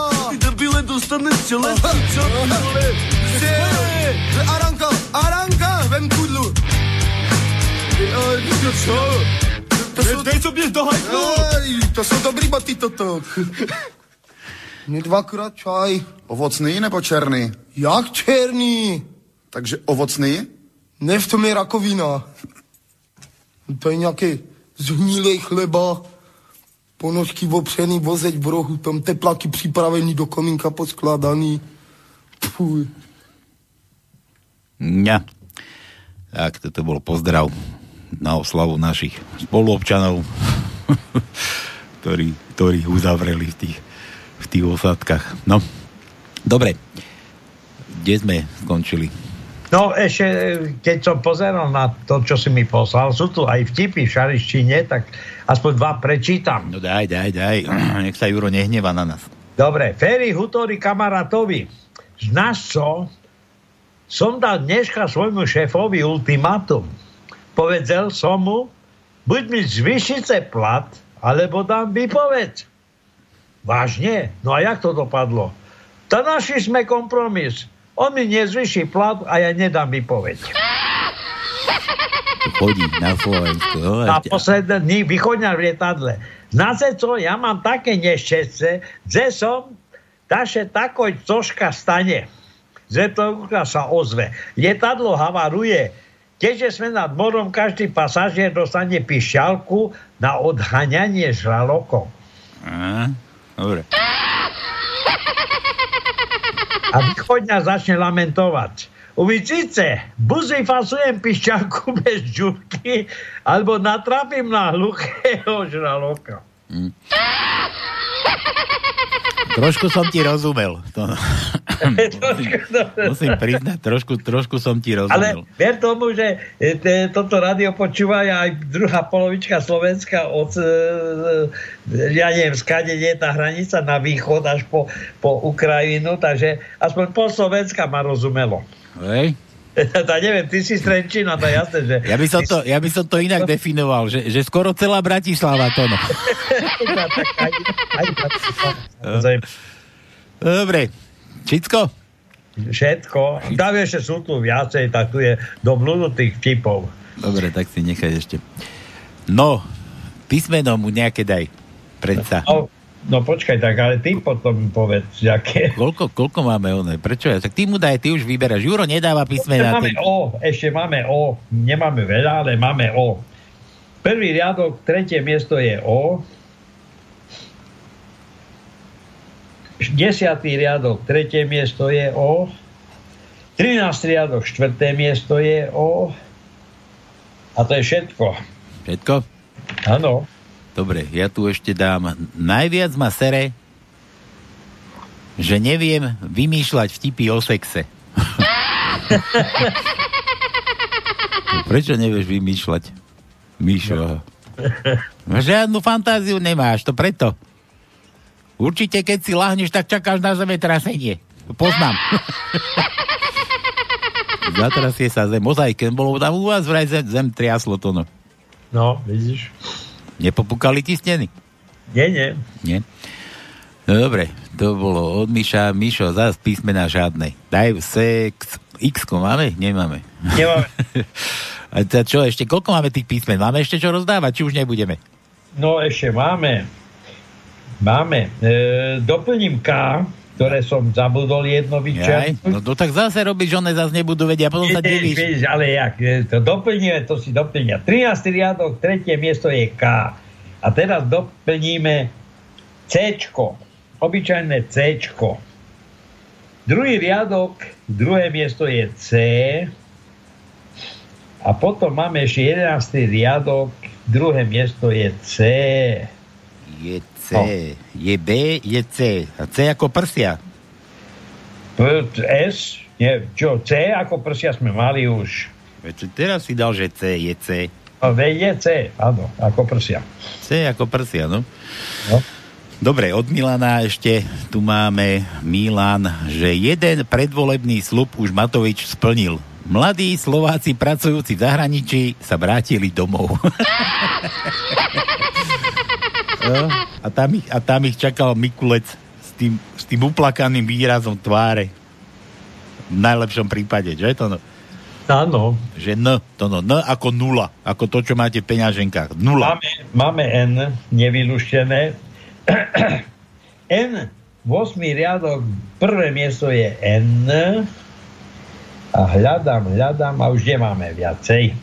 14 let, čo tohle Aranka, Aranka, vem kudlu. Jo, čo? To sú... Dej, co mne dohajknú? To sú dobrý boty toto. Mne dvakrát čaj. Ovocný nebo černý? Jak černý? Takže ovocný? Ne, v tom je rakovina. To je nejaké zhnilej chleba ponožky opřený, vozeď v rohu, tam teplaky připravený do komínka poskladaný. Fuj. Ňa. Tak, toto bol pozdrav na oslavu našich spoluobčanov, ktorí, ktorí uzavreli v tých, v tých osadkách. No, dobre. Kde sme skončili? No ešte, keď som pozeral na to, čo si mi poslal, sú tu aj vtipy v šarištine, tak aspoň dva prečítam. No daj, daj, daj. Nech sa Juro nehneva na nás. Dobre, Ferry Hutori kamarátovi. Znáš čo? Som dal dneška svojmu šéfovi ultimátum. Povedal som mu, buď mi zvyšice plat, alebo dám výpoveď. Vážne? No a jak to dopadlo? To našli sme kompromis. On mi nezvyší plat a ja nedám výpoveď. Chodí na Slovensku. Na posledné dní vychodňa v lietadle. Znáte co, ja mám také nešťastie, že som taše takoj cožka stane. Zretovka sa ozve. Lietadlo havaruje. Keďže sme nad morom, každý pasažier dostane pišťalku na odhaňanie žralokov. Dobre. A východňa začne lamentovať. Uvidíte, buzy fasujem pišťalku bez žurky, alebo natrafím na hluchého žraloka. Trošku som ti rozumel. To... musím, musím priznať, trošku, trošku som ti Ale rozumel. ver tomu, že e, te, toto rádio počúva aj druhá polovička Slovenska od, e, e, ja neviem, skade je tá hranica na východ až po, po Ukrajinu, takže aspoň pol Slovenska ma rozumelo. Hej. tá neviem, ty si z Trenčína, to je jasné, že... Ja by som to, ja by som to inak definoval, že, že skoro celá Bratislava to no. Dobre. Čicko? Všetko. Tam ešte sú tu viacej, tak tu je do blúdu tých vtipov. Dobre, tak si nechaj ešte. No, písmeno mu nejaké daj. Predsa. No, no počkaj, tak ale ty potom povedz, aké. Koľko, koľko máme one? Prečo ja? Tak ty mu daj, ty už vyberáš. Juro nedáva Ešte písmena. máme Ty... O, ešte máme O. Nemáme veľa, ale máme O. Prvý riadok, tretie miesto je O. Desiatý riadok, tretie miesto je O. 13. riadok, štvrté miesto je O. A to je všetko. Všetko? Áno. Dobre, ja tu ešte dám. Najviac ma sere, že neviem vymýšľať vtipy o sexe. Prečo nevieš vymýšľať? Míšo. No. Žiadnu fantáziu nemáš, to preto. Určite, keď si lahneš, tak čakáš na zemetrasenie. To Poznám. Zatrasie sa zem. Ozaj, keď bolo tam u vás vraj zem, zem triaslo to no. No, vidíš. Nepopukali ti steny? Nie, nie. Nie? No dobre, to bolo od Miša. Mišo, zás písmena žiadnej. Daj sex. x máme? Nemáme. Nemáme. A čo, ešte koľko máme tých písmen? Máme ešte čo rozdávať, či už nebudeme? No ešte máme. Máme. E, doplním K, ktoré som zabudol jedno vyčerpnúť. no to tak zase robíš, že one zase nebudú vedieť a potom sa divíš. vieš, ale jak, e, to doplníme, to si doplnia. 13. riadok, tretie miesto je K. A teraz doplníme C. Obyčajné C. Druhý riadok, druhé miesto je C. A potom máme ešte 11. riadok, druhé miesto je C. Je C, je B, je C. A C ako prsia. P- S, nie, čo, C ako prsia sme mali už. Veď teraz si dal, že C je C. No, V je C, áno, ako prsia. C ako prsia, no. No. Dobre, od Milana ešte tu máme Milan, že jeden predvolebný slub už Matovič splnil. Mladí Slováci pracujúci v zahraničí sa vrátili domov. No, a, tam ich, a tam ich čakal Mikulec s tým, s tým uplakaným výrazom tváre. V najlepšom prípade, že to no? Áno. Že N, to no, N ako nula, ako to, čo máte v peňaženkách. Nula. Máme, máme N nevylúštené. N, 8. riadok, prvé miesto je N. A hľadám, hľadám a už nemáme viacej.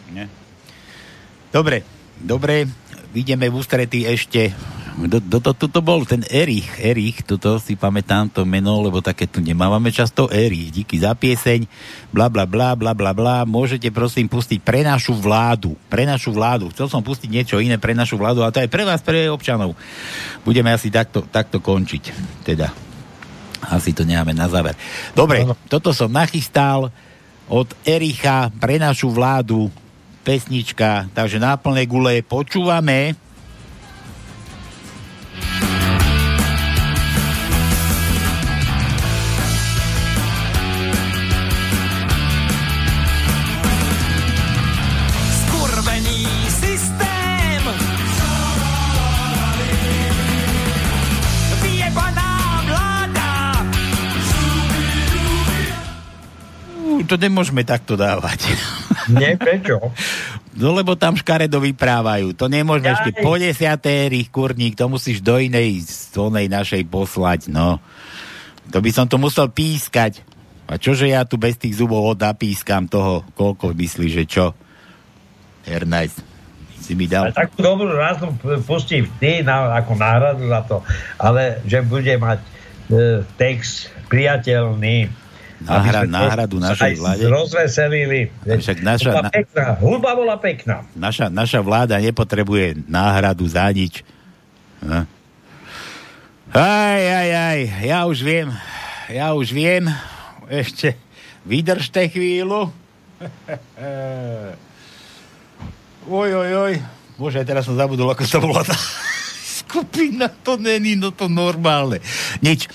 Dobre, dobre, ideme v ústretí ešte Do, do, to, to, to bol ten Erich, Erich, toto si pamätám to meno, lebo také tu nemávame často. Erich, díky za pieseň, bla bla bla bla bla bla. Môžete prosím pustiť pre našu vládu. Pre našu vládu. Chcel som pustiť niečo iné pre našu vládu, a to aj pre vás, pre občanov. Budeme asi takto, takto končiť. Teda. Asi to necháme na záver. Dobre, toto som nachystal od Ericha pre našu vládu pesnička, takže na plné gule počúvame. To nemôžeme takto dávať. Nie, prečo? No lebo tam škaredo vyprávajú. To nemôžeme ešte po desiaté, Erich Kurník, to musíš do inej stonej našej poslať, no. To by som to musel pískať. A čože ja tu bez tých zubov odapískam toho, koľko myslíš, že čo? Hernajs, si mi dal. Ale takú dobrú ráznu p- pustím ty na, ako náhradu za to, ale že bude mať e, text priateľný. Náhra- aby sme náhradu našej aj vláde? Rozveselili. Však naša, Hudba pekná, hudba bola pekná. naša, naša vláda nepotrebuje náhradu za nič. No. Aj, aj, aj, ja už viem, ja už viem, ešte vydržte chvíľu. oj, oj, oj, bože, teraz som zabudol, ako sa volá tá skupina, to není, no to normálne. Nič,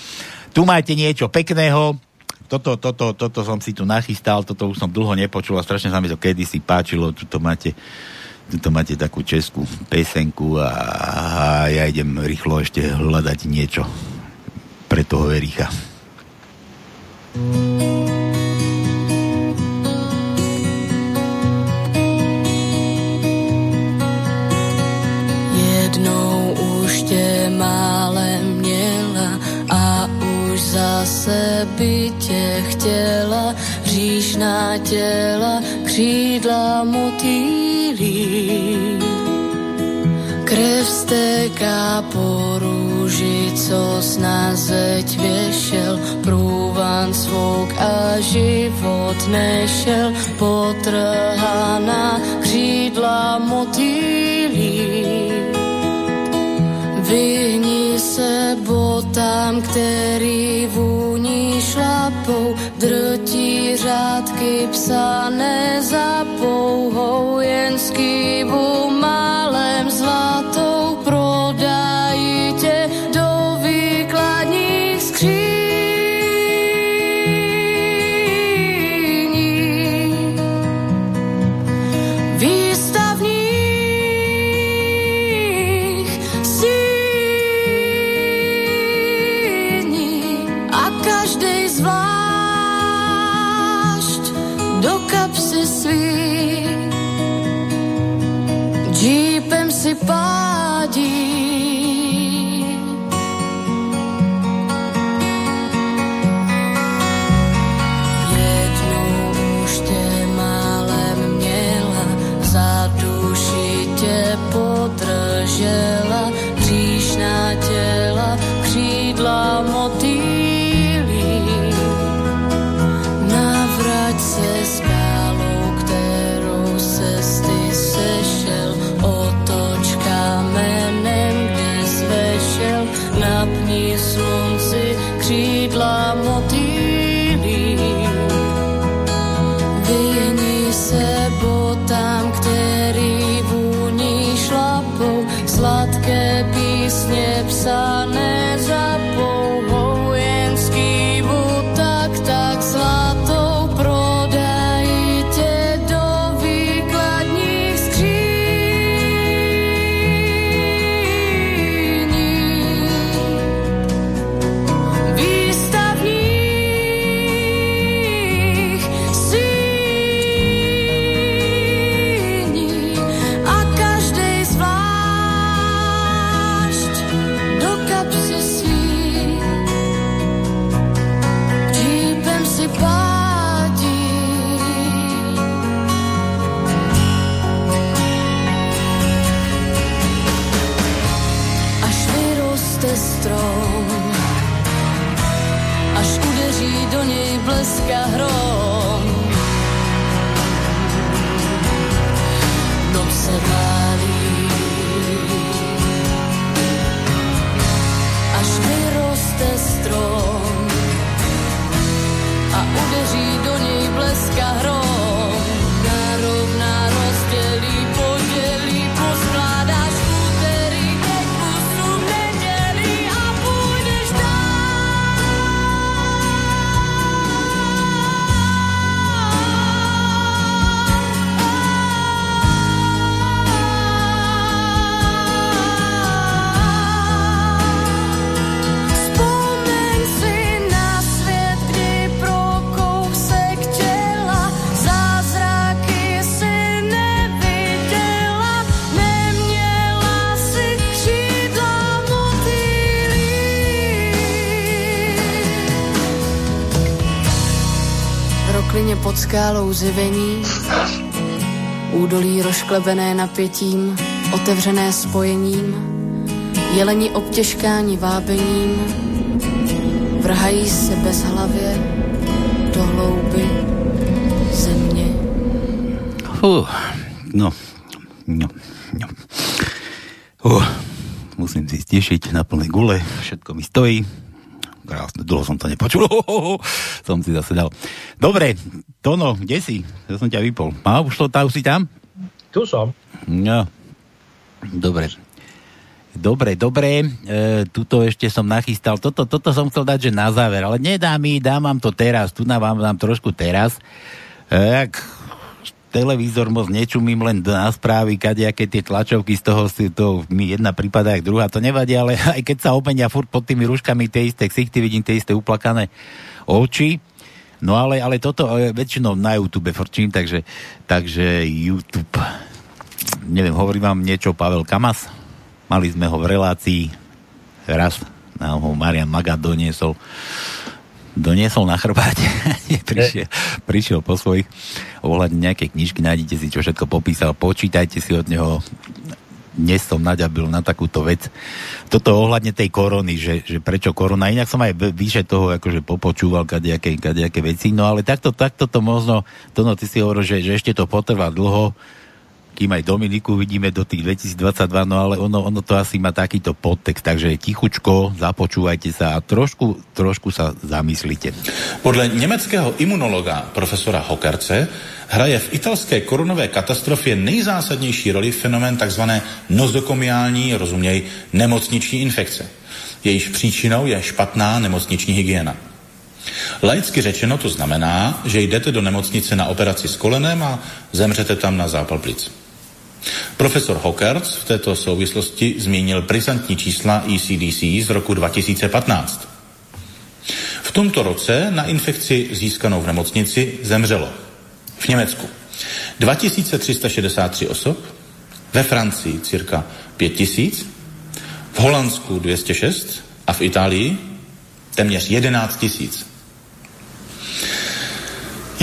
tu máte niečo pekného, toto, toto, toto som si tu nachystal, toto už som dlho nepočul a strašne sa mi to kedysi páčilo, tuto máte tuto máte takú českú pesenku a, a ja idem rýchlo ešte hľadať niečo pre toho Ericha. Jednou zase by tě chtěla říšná těla, křídla motýlí. Krev stéká po rúži, co na zeď věšel, průvan svok a život nešel, potrhaná křídla motýlí. Vyhni se botám, který vůní šlapou, drtí řádky psané za pouhou, jen skývu pod skálou zjevení, údolí rošklebené napětím, otevřené spojením, jeleni obtěžkáni vábením, vrhají se bez hlavě do hlouby země. Uh, no, no, no. Uh, musím si stišiť na plnej gule, všetko mi stojí. Krásne, dlho som to nepočul. som si zase dal. Dobre, Tono, kde si? Ja som ťa vypol. Má už to, tá už si tam? Tu som. No, dobre. Dobre, dobre, e, tuto ešte som nachystal, toto, toto som chcel dať, že na záver, ale nedá mi, dám vám to teraz, tu nám vám dám trošku teraz. E, ak televízor moc nečumím len na správy, kadejaké tie tlačovky z toho, si to mi jedna prípada, jak druhá, to nevadí, ale aj keď sa openia furt pod tými rúškami tie isté ksichty, vidím tie isté uplakané oči, no ale, ale toto je väčšinou na YouTube forčím, takže, takže YouTube, neviem, hovorí vám niečo Pavel Kamas, mali sme ho v relácii, raz nám ho Marian Maga doniesol, doniesol na chrbáte, prišiel, prišiel po svojich ohľadne nejaké knižky, nájdete si, čo všetko popísal, počítajte si od neho. Dnes som naďabil na takúto vec. Toto ohľadne tej korony, že, že prečo korona, inak som aj vyše toho akože popočúval kadejaké, kadejaké veci, no ale takto, takto to možno, to no, ty si hovoril, že, že ešte to potrvá dlho, kým aj Dominiku vidíme do tých 2022, no ale ono, ono to asi má takýto podtext, takže tichučko, započúvajte sa a trošku, trošku sa zamyslite. Podle německého imunologa profesora Hokerce hraje v italské koronové katastrofě nejzásadnější roli fenomén tzv. nozokomiální, rozuměj, nemocniční infekce. Jejíž příčinou je špatná nemocniční hygiena. Laicky řečeno to znamená, že jdete do nemocnice na operaci s kolenem a zemřete tam na zápal plic. Profesor Hockerts v této souvislosti zmínil brizantní čísla ECDC z roku 2015. V tomto roce na infekci získanou v nemocnici zemřelo v Německu 2363 osob, ve Francii cirka 5000, v Holandsku 206 a v Itálii téměř 11 000.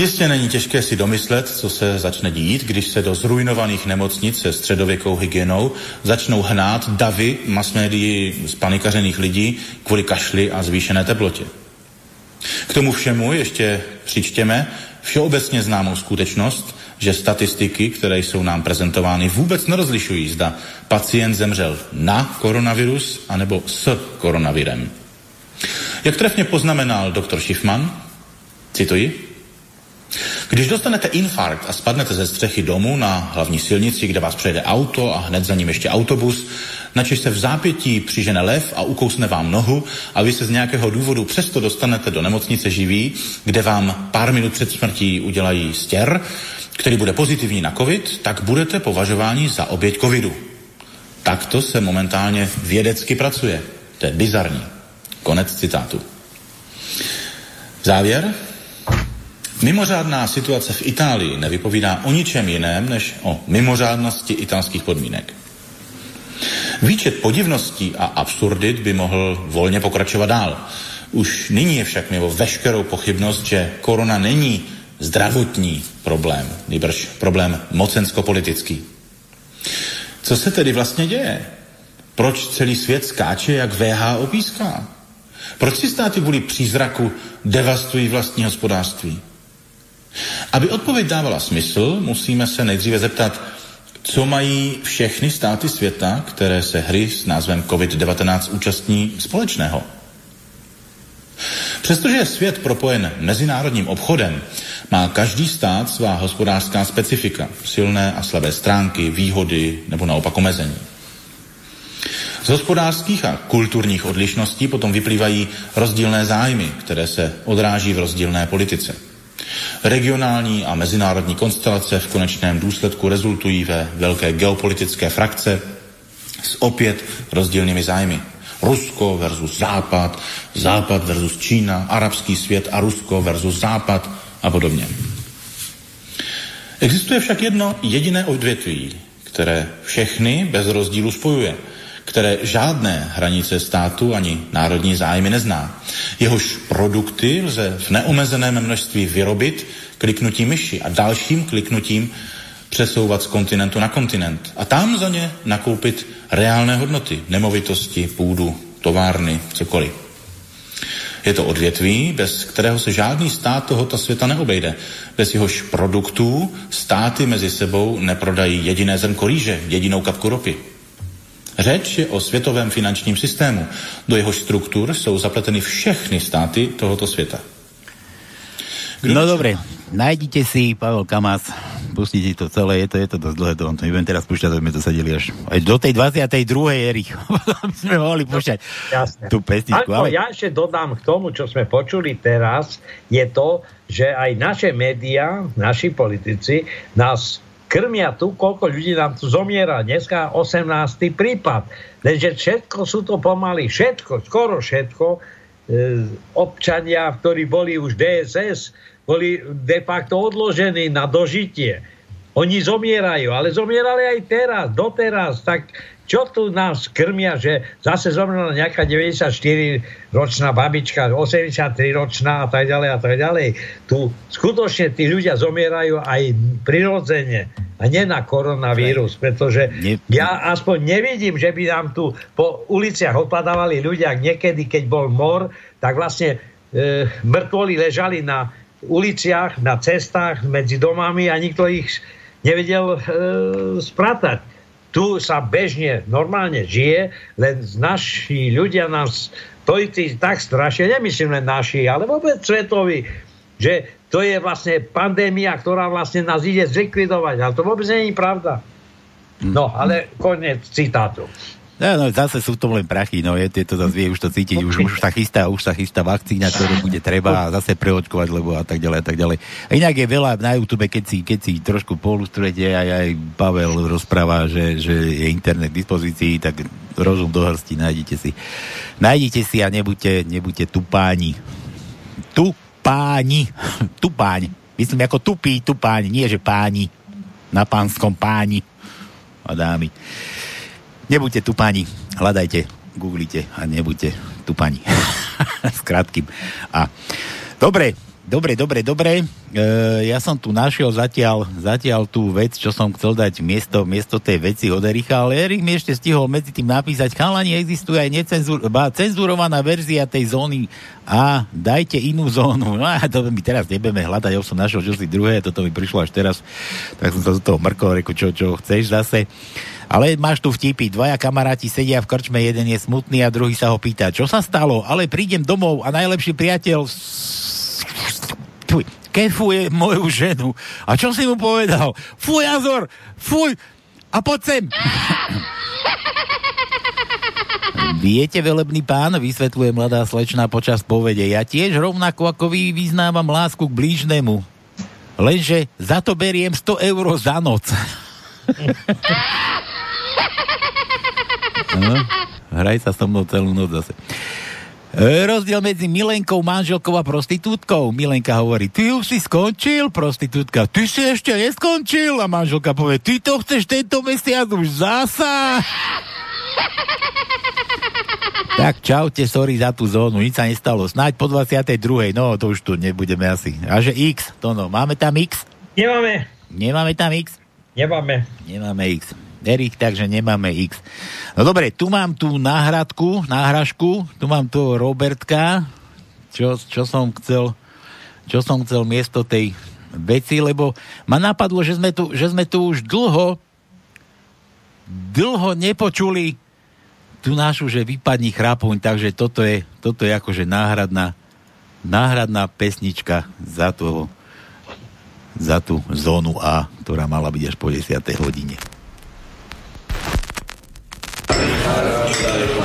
Jistě není těžké si domyslet, co se začne dít, když se do zrujnovaných nemocnic se středověkou hygienou začnou hnát davy masmédií spanikařených lidí kvůli kašli a zvýšené teplotě. K tomu všemu ještě přičtěme všeobecně známou skutečnost, že statistiky, které jsou nám prezentovány, vůbec nerozlišují, zda pacient zemřel na koronavirus anebo s koronavirem. Jak trefně poznamenal doktor Schiffman, cituji, když dostanete infarkt a spadnete ze střechy domu na hlavní silnici, kde vás přejede auto a hned za ním ještě autobus, načež se v zápětí přižene lev a ukousne vám nohu a vy se z nějakého důvodu přesto dostanete do nemocnice živý, kde vám pár minut před smrtí udělají stěr, který bude pozitivní na covid, tak budete považováni za oběť covidu. Takto se momentálně vědecky pracuje. To je bizarní. Konec citátu. Závěr. Mimořádná situace v Itálii nevypovídá o ničem jiném, než o mimořádnosti italských podmínek. Výčet podivností a absurdit by mohl volně pokračovat dál. Už nyní je však mimo veškerou pochybnost, že korona není zdravotní problém, nebož problém mocensko-politický. Co se tedy vlastně děje? Proč celý svět skáče, jak VHO píská? Proč si státy kvůli přízraku devastují vlastní hospodářství? Aby odpověď dávala smysl, musíme se nejdříve zeptat, co mají všechny státy světa, které se hry s názvem COVID-19 účastní společného. Přestože je svět propojen mezinárodním obchodem, má každý stát svá hospodářská specifika, silné a slabé stránky, výhody nebo naopak omezení. Z hospodářských a kulturních odlišností potom vyplývají rozdílné zájmy, které se odráží v rozdílné politice. Regionální a mezinárodní konstelace v konečném důsledku rezultují ve velké geopolitické frakce s opět rozdílnými zájmy. Rusko versus Západ, Západ versus Čína, arabský svět a Rusko versus Západ a podobně. Existuje však jedno jediné odvětví, které všechny bez rozdílu spojuje – které žádné hranice státu ani národní zájmy nezná. Jehož produkty lze v neomezeném množství vyrobit, kliknutím myši a dalším kliknutím přesouvat z kontinentu na kontinent a tam za ně nakoupit reálné hodnoty, nemovitosti, půdu, továrny, cokoliv. Je to odvětví, bez kterého se žádný stát tohoto světa neobejde. Bez jehož produktů státy mezi sebou neprodají jediné zrnko rýže, jedinou kapku ropy. Řeč je o světovém finančním systému. Do jeho struktur jsou zapleteny všechny státy tohoto světa. Kdo no dobre, nájdite si Pavel Kamas, pustite to celé, je to, je to dosť dlhé, to vám to nebudem teraz púšťať, aby sme to sedeli až aj do tej 22. Erich, aby sme mohli púšťať Jasne. tú pesničku. Ako Ale... ja ešte dodám k tomu, čo sme počuli teraz, je to, že aj naše médiá, naši politici nás krmia tu, koľko ľudí nám tu zomiera. Dneska 18. prípad. Lenže všetko sú to pomaly, všetko, skoro všetko, e, občania, ktorí boli už DSS, boli de facto odložení na dožitie. Oni zomierajú, ale zomierali aj teraz, doteraz. Tak čo tu nás krmia, že zase zomrela nejaká 94-ročná babička, 83-ročná a tak ďalej a tak ďalej. Tu skutočne tí ľudia zomierajú aj prirodzene a nie na koronavírus, pretože ja aspoň nevidím, že by nám tu po uliciach odpadávali ľudia niekedy, keď bol mor, tak vlastne e, mŕtvoli ležali na uliciach, na cestách, medzi domami a nikto ich nevedel e, spratať. Tu sa bežne, normálne žije, len naši ľudia nás politici tak strašne, nemyslím len naši, ale vôbec svetoví, že to je vlastne pandémia, ktorá vlastne nás ide zlikvidovať. Ale to vôbec nie je pravda. No, ale koniec citátu. No, no, zase sú to len prachy, no je, je zase vie, už to cítiť, už, už sa chystá, už sa chystá vakcína, ktorú bude treba zase preočkovať, lebo a tak ďalej a tak ďalej. A inak je veľa na YouTube, keď si, keď si trošku polustrujete, aj, aj Pavel rozpráva, že, že je internet k dispozícii, tak rozum do hrsti, nájdete si. Nájdete si a nebuďte, nebuďte tupáni. Tupáni. Tupáň. Myslím ako tupí tupáň, nie že páni. Na pánskom páni a dámy. Nebuďte tupani, hľadajte, googlite a nebuďte tupani. S krátkým. A dobre, dobre, dobre, dobre. E, ja som tu našiel zatiaľ, zatiaľ tú vec, čo som chcel dať miesto, miesto tej veci od Ericha, ale Erich mi ešte stihol medzi tým napísať, chalani, existuje aj necenzur, cenzurovaná verzia tej zóny a dajte inú zónu. No a to my teraz nebudeme hľadať, ja som našiel čosi druhé, toto mi prišlo až teraz, tak som sa z toho mrkol, reku, čo, čo chceš zase. Ale máš tu vtipy, dvaja kamaráti sedia v krčme, jeden je smutný a druhý sa ho pýta, čo sa stalo, ale prídem domov a najlepší priateľ kefuje moju ženu. A čo si mu povedal? Fuj, Azor, fuj, a poď sem. Viete, velebný pán, vysvetľuje mladá slečna počas povede, ja tiež rovnako ako vy vyznávam lásku k blížnemu. Lenže za to beriem 100 eur za noc. No, hraj sa so mnou celú noc zase. Rozdiel medzi Milenkou, manželkou a prostitútkou. Milenka hovorí, ty už si skončil, prostitútka, ty si ešte neskončil. A manželka povie, ty to chceš tento mesiac už zasa. Tak čaute, sorry za tú zónu, nič sa nestalo. Snáď po 22. No, to už tu nebudeme asi. A že X, to no, máme tam X? Nemáme. Nemáme tam X? Nemáme. Nemáme X. Erik, takže nemáme X. No dobre, tu mám tú náhradku, náhražku, tu mám tu Robertka, čo, čo som chcel čo som chcel miesto tej veci, lebo ma napadlo, že sme tu, že sme tu už dlho dlho nepočuli tú našu, že vypadni chrapuň, takže toto je, toto je akože náhradná náhradná pesnička za, toho, za tú zónu A, ktorá mala byť až po 10. hodine. Prosím.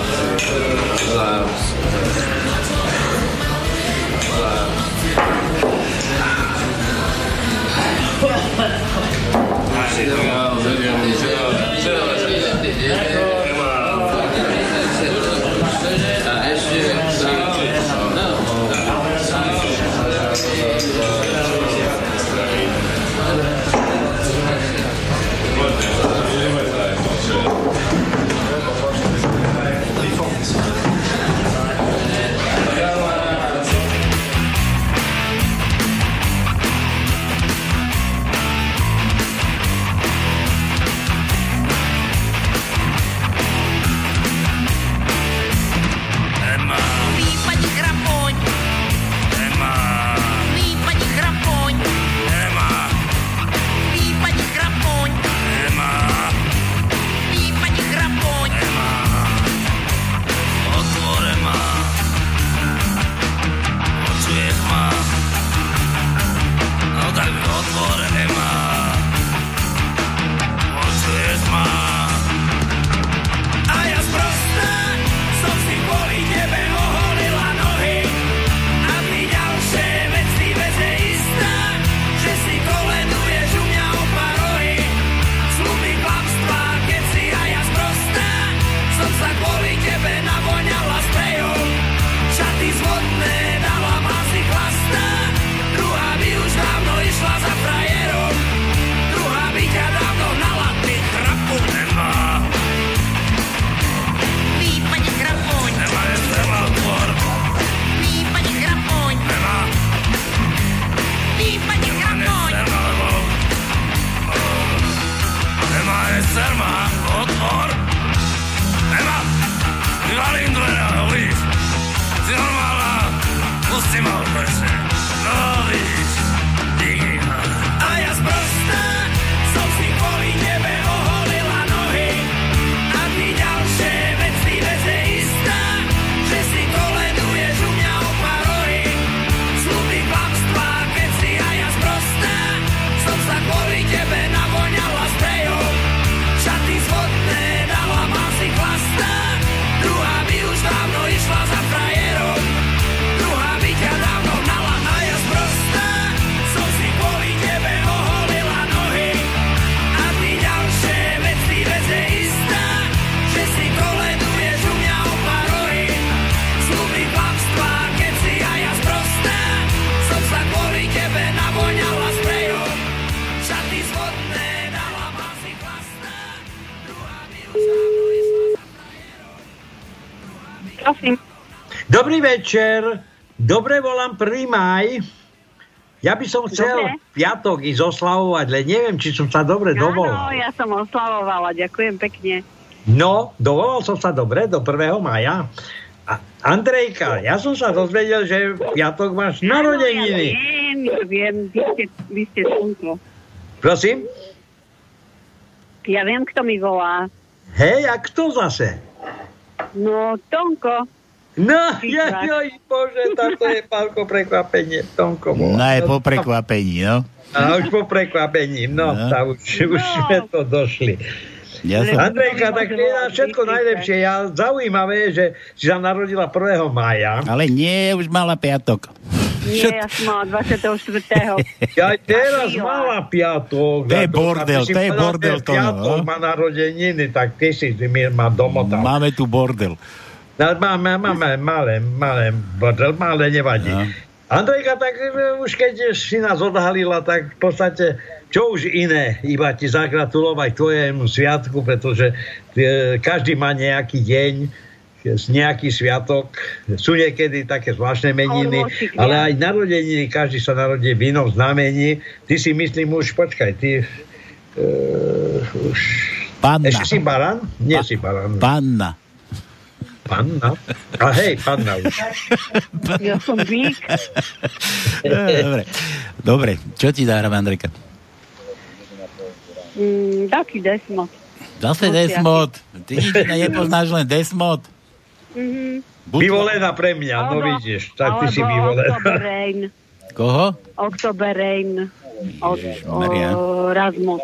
Dobrý večer. Dobre volám 1. maj. Ja by som chcel Dobre. piatok ísť oslavovať, len neviem, či som sa dobre dovolal. Áno, ja som oslavovala, ďakujem pekne. No, dovolal som sa dobre do 1. maja. A Andrejka, ja som sa dozvedel, že v piatok máš narodeniny. Ja viem, ja viem, vy ste, vy ste slnko. Prosím? Ja viem, kto mi volá. Hej, a kto zase? No, Tonko. No, ja, joj, bože, tak to je pálko prekvapenie. Volá. No aj po prekvapení, no. A už po prekvapení, no, No. tá už, už sme to došli. Ja som... Andrejka, tak je na všetko najlepšie. Ja, zaujímavé, že si sa narodila 1. mája. Ale nie, už mala piatok. Nie, ja som mala 24. Ja aj teraz mala piatok. To je bordel, to je bordel to, Piatok no. má narodeniny, tak ty si mi ma domotal. Máme tu bordel. No, máme, máme malé, malé bordel, malé nevadí. No. Andrejka, tak e, už keď si nás odhalila, tak v podstate čo už iné, iba ti zagratulovať tvojemu sviatku, pretože e, každý má nejaký deň, nejaký sviatok, sú niekedy také zvláštne meniny, ale aj narodeniny, každý sa narodí v inom znamení. Ty si myslím už, počkaj, ty uh, už... Panna. Ešte si baran? Nie si baran. Panna. Panna? A hej, panna už. Ja som vík. Dobre. Dobre, čo ti dáram, Andrejka? Mm, taký desmot. Zase. Desmod. Ty nič nepoznáš, len Desmod. Mhm. Vyvolená pre mňa, no vidíš, tak ty si vyvolená. October Rain. Koho? October Rain. Od, Ježišmaria. o, Rasmus.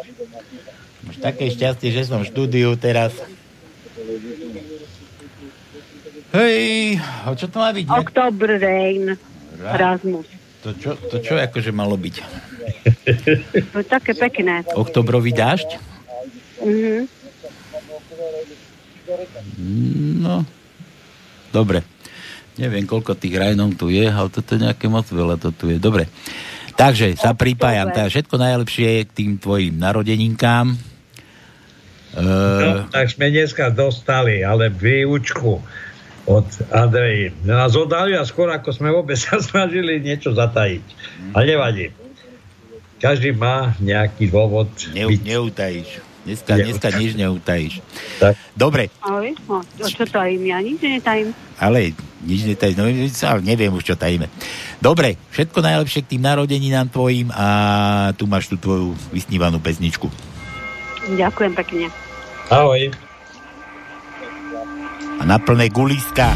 Máš také šťastie, že som v štúdiu teraz. Hej, a čo to má byť? ne? October Rain. Rasmus. To čo, to čo akože malo byť? To je také pekné. Oktobrový dážď? Mhm. No, dobre. Neviem, koľko tých rajnov tu je, ale toto je nejaké moc veľa to tu je. Dobre. Takže sa pripájam. Teda všetko najlepšie k tým tvojim narodeninkám. No, Uh, tak sme dneska dostali, ale výučku od Andreji. Nás oddali a skôr ako sme vôbec sa snažili niečo zatajiť. Ale nevadí. Každý má nejaký dôvod. neu, byť. neutajíš. Dneska, Ne- dneska nič neutajíš. Tak. Dobre, Ale no, to čo tajím? Ja nič netajím. ale nič netajíš. No, neviem už, čo tajíme. Dobre, všetko najlepšie k tým narodeninám tvojim a tu máš tú tvoju vysnívanú pesničku. Ďakujem pekne. Ahoj. A na plné guliska.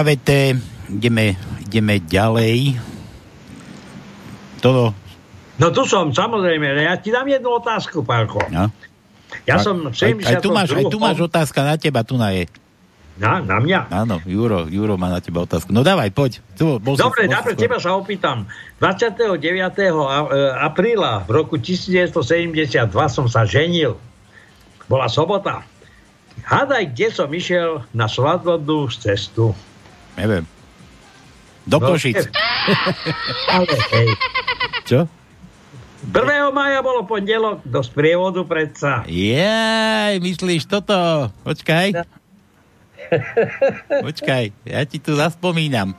Vybavete, ideme, ideme ďalej. Toto, No tu som, samozrejme, ja ti dám jednu otázku, Pálko. no. Ja A- som v aj, aj, tu máš, aj tu 72.. máš otázka na teba, tu na je. Na, na mňa? Áno, Juro, Juro má na teba otázku. No dávaj, poď. Tu, bol Dobre, si teba sa opýtam. 29. a- e, apríla v roku 1972 som sa ženil. Bola sobota. Hádaj, kde som išiel na svadobnú cestu. Neviem. Do No, Košic. Ale hej. Čo? 1. maja bolo pondelok do sprievodu predsa. Jaj, myslíš toto? Počkaj. Počkaj, ja ti tu zaspomínam.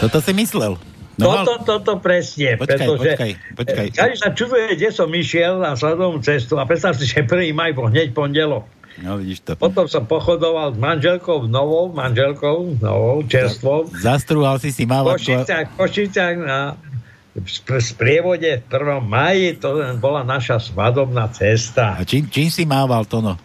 Toto si myslel. No, Toto, toto presne. Počkaj, pretože, počkaj, počkaj. e, Každý sa čuduje, kde som išiel na sladovú cestu a predstav si, že 1. maj bol hneď pondelok. No vidíš to. Potom som pochodoval s manželkou novou, manželkou novou, čerstvou. Zastrúhal si si v Košicách na sprievode v 1. maji, to bola naša svadobná cesta. A čím, čím si mával to no?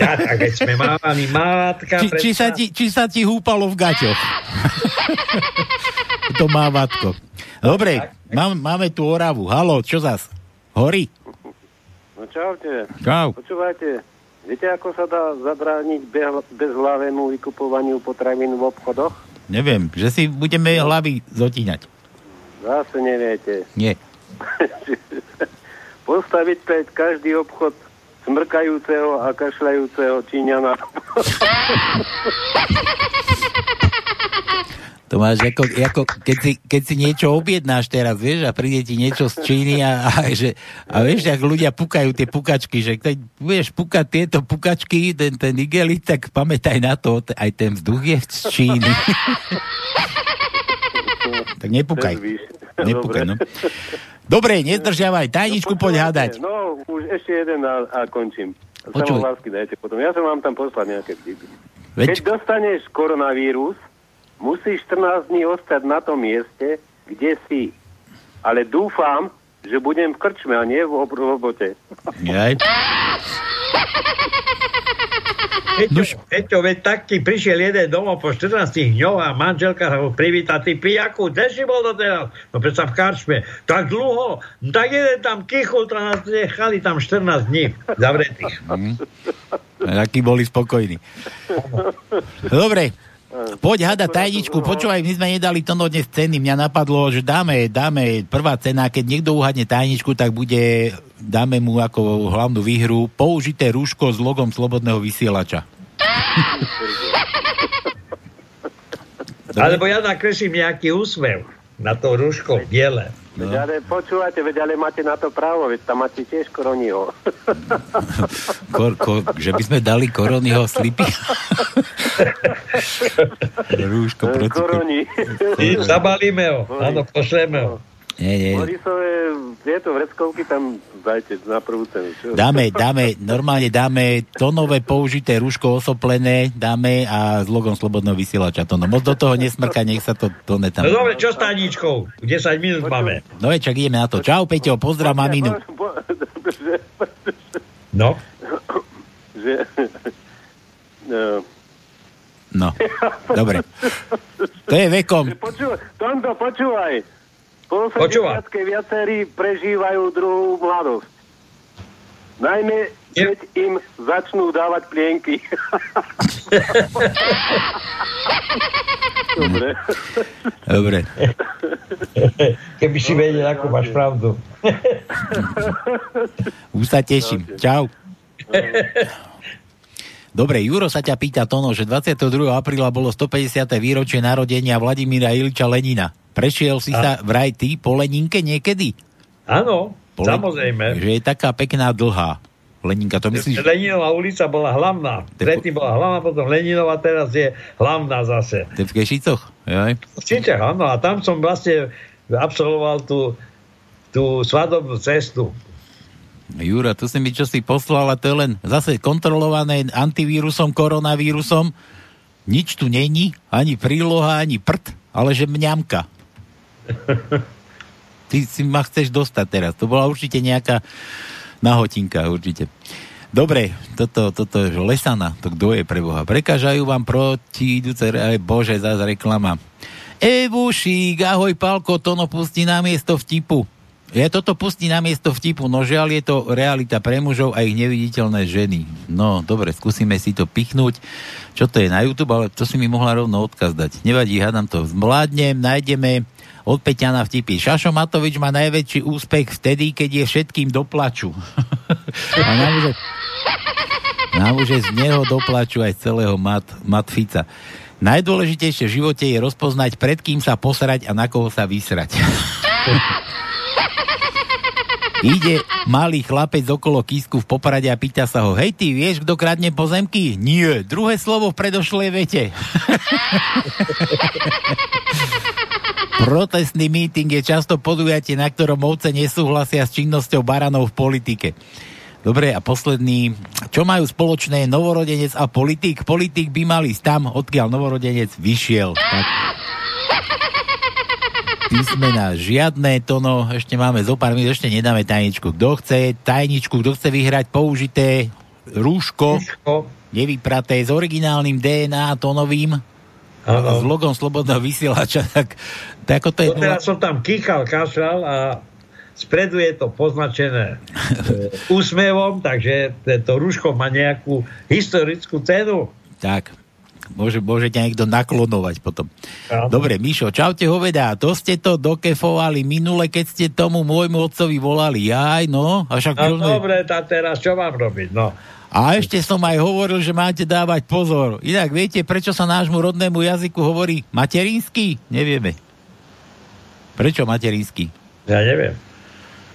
Ja, tak keď sme mávali mávatka, Či, či, sa ti, či sa ti húpalo v gaťoch? to mávatko. Dobre, mám, máme tu Oravu. Halo, čo zas? Horí? No čaute. Čau. Počúvajte, viete, ako sa dá zabrániť be- bezhlavému vykupovaniu potravín v obchodoch? Neviem, že si budeme hlavy zotíňať. Zase neviete. Nie. Postaviť pred každý obchod smrkajúceho a kašľajúceho Číňana. To máš ako, ako keď, si, keď si niečo objednáš teraz, vieš, a príde ti niečo z Číny a, a, že, a vieš, ak ľudia pukajú tie pukačky, že keď budeš pukať tieto pukačky, ten, ten igelit, tak pamätaj na to, aj ten vzduch je z Číny. tak nepukaj. Nepukaj, no. Dobre, nezdržiavaj, tajničku poď hádať. No, už ešte jeden a, a končím. Počuj. Samovlásky dajte potom. Ja som vám tam poslal nejaké vtipy. Veď- Keď dostaneš koronavírus, musíš 14 dní ostať na tom mieste, kde si. Ale dúfam, že budem v krčme a nie v ob- robote. Jaj. Peťo, Peťo, veď tak ti prišiel jeden domov po 14 dňoch a manželka sa ho privíta, ty pijaku, kde si bol doteraz? No predsa v karčme. Tak dlho, no, tak jeden tam kichol, to nás nechali tam 14 dní zavretých. Hm. Akí boli spokojní. Dobre, poď hada tajničku, počúvaj, my sme nedali to no dnes ceny, mňa napadlo, že dáme, dáme prvá cena, keď niekto uhadne tajničku, tak bude, dáme mu ako hlavnú výhru použité rúško s logom Slobodného vysielača. Alebo ja nakreslím nejaký úsmev na to rúško biele. Veď ale počúvate, veď ale máte na to právo, veď tam máte tiež koroniho. Kor, kor, že by sme dali koronyho slipy. Rúško proti... Koroni. Zabalíme ho, áno, pošleme ho. Nie, nie. Borisové, tieto vreckovky tam dajte na prvú cenu. Čo? Dáme, dáme, normálne dáme tonové použité rúško osoplené, dáme a s logom Slobodného vysielača to. No moc do toho nesmrka, nech sa to, to ne tam. No dobre, čo s tajničkou? 10 minút máme. No je, čak ideme na to. Čau, Peťo, pozdrav maminu. No. Že... No. No, dobre. To je vekom. Počúvaj, Tonto, počúvaj. Po Počúvam. 80 viacerí prežívajú druhú mladosť. Najmä, keď im začnú dávať plienky. Dobre. Dobre. Keby si vedel, ako máš pravdu. Už sa teším. Čau. Dobre, Juro sa ťa pýta Tono, že 22. apríla bolo 150. výročie narodenia Vladimíra Iliča Lenina. Prešiel si sa vraj ty po Leninke niekedy? Áno, Po samozrejme. Že je taká pekná dlhá. Leninka, to myslíš? Leninová ulica bola hlavná. Predtým bola hlavná, potom Leninová, teraz je hlavná zase. To je v Kešicoch? Jaj. V Čičach, áno. A tam som vlastne absolvoval tú, tú svadobnú cestu. Jura, tu si mi čo si poslal, a to je len zase kontrolované antivírusom, koronavírusom. Nič tu není, ani príloha, ani prd. ale že mňamka. Ty si ma chceš dostať teraz. To bola určite nejaká nahotinka, určite. Dobre, toto, toto je lesana, to kto je pre Boha? Prekážajú vám proti idúce, re- bože, zás reklama. Evušík, ahoj Palko, to no pustí na miesto vtipu. Ja toto pustí na miesto vtipu, no žiaľ je to realita pre mužov a ich neviditeľné ženy. No, dobre, skúsime si to pichnúť. Čo to je na YouTube, ale to si mi mohla rovno odkaz dať. Nevadí, hádam to. Zvládnem, nájdeme od Peťana vtipy. Šašo Matovič má najväčší úspech vtedy, keď je všetkým doplaču. a nám už, nám už z neho doplaču aj celého mat, matfica. Najdôležitejšie v živote je rozpoznať, pred kým sa posrať a na koho sa vysrať. Ide malý chlapec okolo kísku v Poprade a pýta sa ho, hej ty, vieš, kto kradne pozemky? Nie, druhé slovo v predošlej vete. Protestný meeting je často podujatie, na ktorom ovce nesúhlasia s činnosťou baranov v politike. Dobre, a posledný. Čo majú spoločné novorodenec a politik? Politik by mal ísť tam, odkiaľ novorodenec vyšiel. Tak. Písmena žiadne, to no, ešte máme zo pár minút, ešte nedáme tajničku. Kto chce tajničku, kto chce vyhrať použité rúško, nevypraté s originálnym DNA tónovým, s logom Slobodného vysielača, tak, tak ako to je... No teraz som tam kýchal, kašľal a spredu je to poznačené e, úsmevom, takže to rúško má nejakú historickú cenu. Tak, môže, môže ťa niekto naklonovať potom. Áno. Dobre, Mišo, čaute hovedá, to ste to dokefovali minule, keď ste tomu môjmu otcovi volali. Jaj, no, a však... No dobre, tá teraz čo mám robiť, no. A ešte som aj hovoril, že máte dávať pozor. Inak viete, prečo sa nášmu rodnému jazyku hovorí materinský? Nevieme. Prečo materinský? Ja neviem.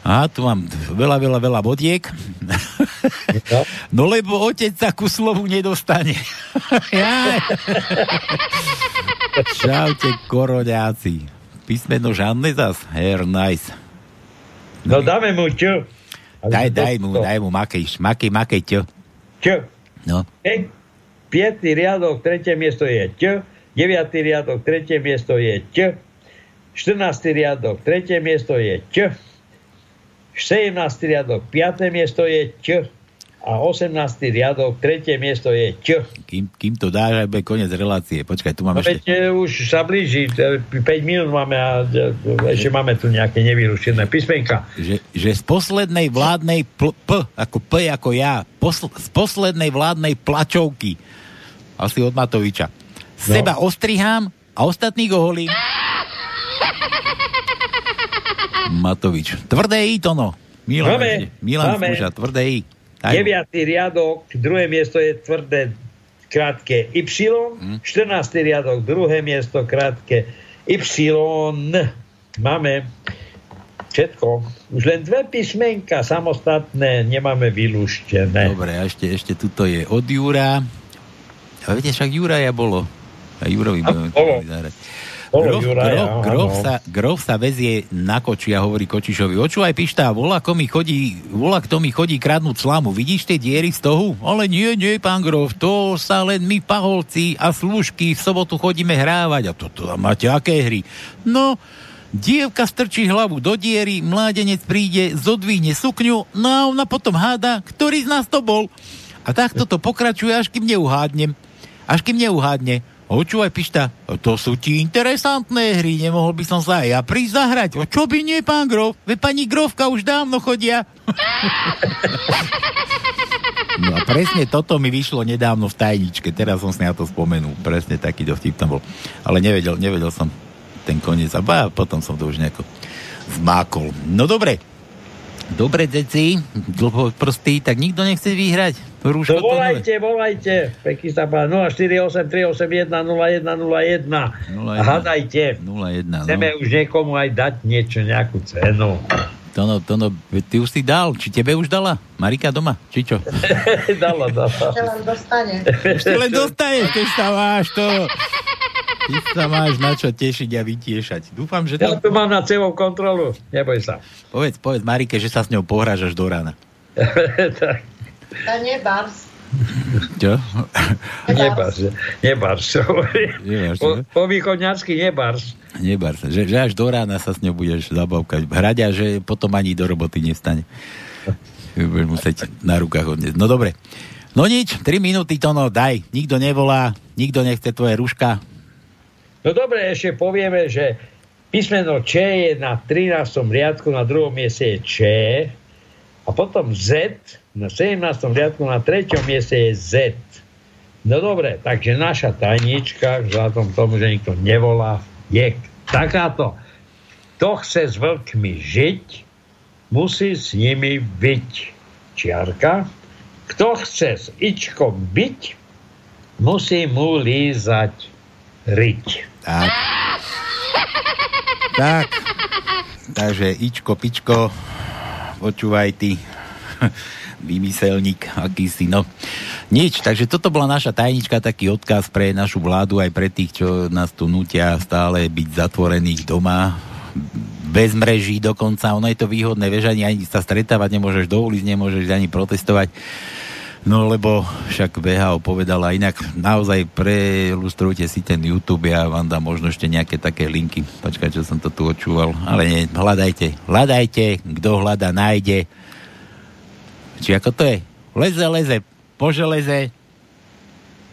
A tu mám veľa, veľa, veľa bodiek. No, no lebo otec sa ku slovu nedostane. Čaute, koroňáci. Písmeno Žanne zas. Her, nice. no dáme mu čo? Daj, daj mu, daj mu, makej, makej, makej, čo. Čo? No. Hej, piatý riadok, tretie miesto je Č, deviatý riadok, tretie miesto je Č, 14. riadok, tretie miesto je Č, 17. riadok, 5. miesto je Č a 18. riadok, tretie miesto je Č. Kým, kým to dáš, aj bude koniec relácie. Počkaj, tu No máme veď ešte... e, už sa blíži, 5 minút máme a e, ešte máme tu nejaké nevyrušené písmenka. Že, že z poslednej vládnej pl, P, ako P ako ja, posl, z poslednej vládnej plačovky, asi od Matoviča, seba ostrihám a ostatných oholím. Matovič. Tvrdé I to no. Milan, Máme. Milan máme. skúša, tvrdé I. Daj mu. 9. riadok, druhé miesto je tvrdé krátke Y, Hm. 14. riadok, druhé miesto krátke Y. Máme všetko. Už len dve písmenka samostatné nemáme vylúštené. Dobre, a ešte, ešte tuto je od Júra. A viete, však Juraja bolo. A Jurovi budeme zahrať. Grof, grof, grof, sa, grof sa vezie na koči a hovorí Kočišovi, očúvaj pištá, volá, mi chodí, volá, kto mi chodí kradnúť slamu, vidíš tie diery z toho? Ale nie, nie, pán grof, to sa len my paholci a služky v sobotu chodíme hrávať. A toto tam máte aké hry? No, dievka strčí hlavu do diery, mládenec príde, zodvihne sukňu, no a ona potom háda, ktorý z nás to bol. A takto to pokračuje, až kým neuhádnem. Až kým neuhádne. Očúvaj, pišta, to sú ti interesantné hry, nemohol by som sa aj ja prísť zahrať. O čo by nie, pán Grof? Ve pani Grofka už dávno chodia. No a presne toto mi vyšlo nedávno v tajničke, teraz som si na to spomenul, presne takýto vtip tam bol. Ale nevedel, nevedel som ten koniec a potom som to už nejako zmákol. No dobre, dobre, deci, dlho prostý, tak nikto nechce vyhrať. Rúško No volajte, volajte. Peký sa pán 0483810101. A hádajte. 01, no. Chceme už niekomu aj dať niečo, nejakú cenu. Tono, Tono, ty už si dal, či tebe už dala? Marika doma, či čo? dala, dala. Ešte len dostane. Ešte len dostaneš, keď sa máš to. Ty sa máš na čo tešiť a vytiešať. Dúfam, že Ja to... tu mám na celou kontrolu. Neboj sa. Povedz, povedz Marike, že sa s ňou pohrážaš do rána. tak. A nie bars. Čo? Nebars. Nebars. Nebars, po, po východňarsky nebars. Nebars. Že, že až do rána sa s ňou budeš zabavkať. Hradia, že potom ani do roboty nestane. Budeš musieť na rukách odniesť. No dobre. No nič, 3 minúty to no, daj. Nikto nevolá, nikto nechce tvoje ruška. No dobre, ešte povieme, že písmeno Č je na 13. riadku, na druhom mieste je Č a potom Z na 17. riadku na 3. mieste je Z. No dobre, takže naša tajnička, vzhľadom tomu, že nikto nevolá, je takáto. Kto chce s vlkmi žiť, musí s nimi byť. Čiarka. Kto chce s ičkom byť, musí mu lízať riť. Tak. Tak. Takže Ičko, Pičko, počúvaj ty vymyselník akýsi, no. Nič, takže toto bola naša tajnička, taký odkaz pre našu vládu, aj pre tých, čo nás tu nutia stále byť zatvorených doma, bez mreží dokonca, ono je to výhodné, vieš, ani, ani sa stretávať nemôžeš do ulic, nemôžeš ani protestovať. No lebo však VHO povedala inak, naozaj preilustrujte si ten YouTube, ja vám dám možno ešte nejaké také linky. Počkaj, čo som to tu očúval. Ale nie, hľadajte, hľadajte, kto hľada, nájde. Či ako to je? Leze, leze, po železe,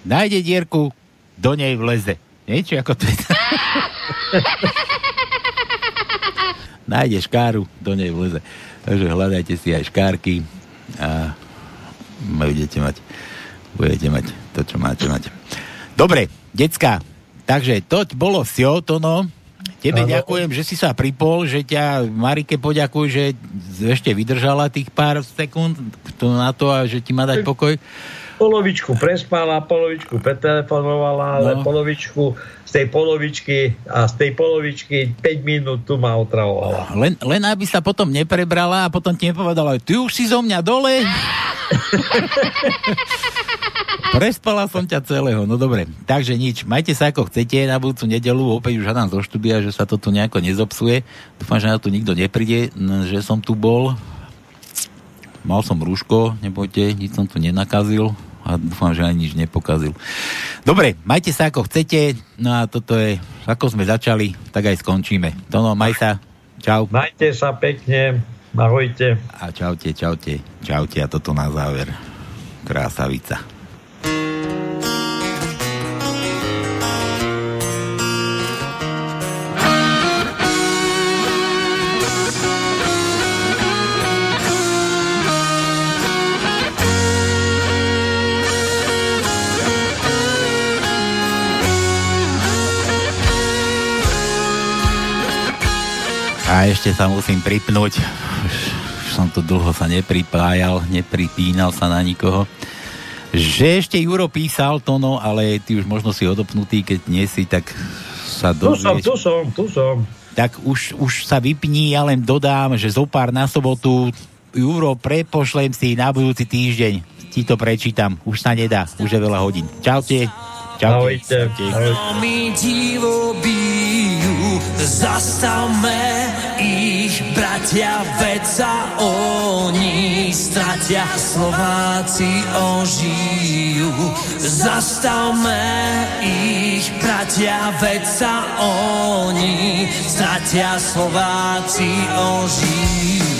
nájde dierku, do nej vleze. Nie? Či ako to je? nájde škáru, do nej vleze. Takže hľadajte si aj škárky a budete mať, budete mať to, čo máte mať. Dobre, decka, takže to bolo sio, to no. Tebe ano. ďakujem, že si sa pripol, že ťa Marike poďakuj, že ešte vydržala tých pár sekúnd to na to a že ti má dať pokoj. Polovičku prespala, polovičku pretelefonovala, ale no. polovičku z tej polovičky a z tej polovičky 5 minút tu ma otravovala. Len, len aby sa potom neprebrala a potom ti nepovedala, ty už si zo mňa dole. Prespala som ťa celého, no dobre. Takže nič, majte sa ako chcete na budúcu nedelu, opäť už hádam zo štúdia, že sa to tu nejako nezopsuje. Dúfam, že na to nikto nepríde, že som tu bol. Mal som rúško, nebojte, nič som tu nenakazil a dúfam, že ani nič nepokazil. Dobre, majte sa ako chcete, no a toto je, ako sme začali, tak aj skončíme. Tono, maj sa, čau. Majte sa pekne, ahojte. A čaute, čaute, čaute a toto na záver. Krásavica. A ešte sa musím pripnúť. Už som tu dlho sa nepripájal, nepripínal sa na nikoho. Že ešte Juro písal to, no, ale ty už možno si odopnutý, keď nie si, tak sa dozvieš. Tu som, tu som, tu som. Tak už, už sa vypní, ja len dodám, že zo pár na sobotu Juro, prepošlem si na budúci týždeň. Ti to prečítam. Už sa nedá, už je veľa hodín. Čaute. Čaute. Ahojte. Čaute. Zastavme ich, bratia, veď sa oni stratia, Slováci ožijú. Zastavme ich, bratia, veď sa oni stratia, Slováci ožijú.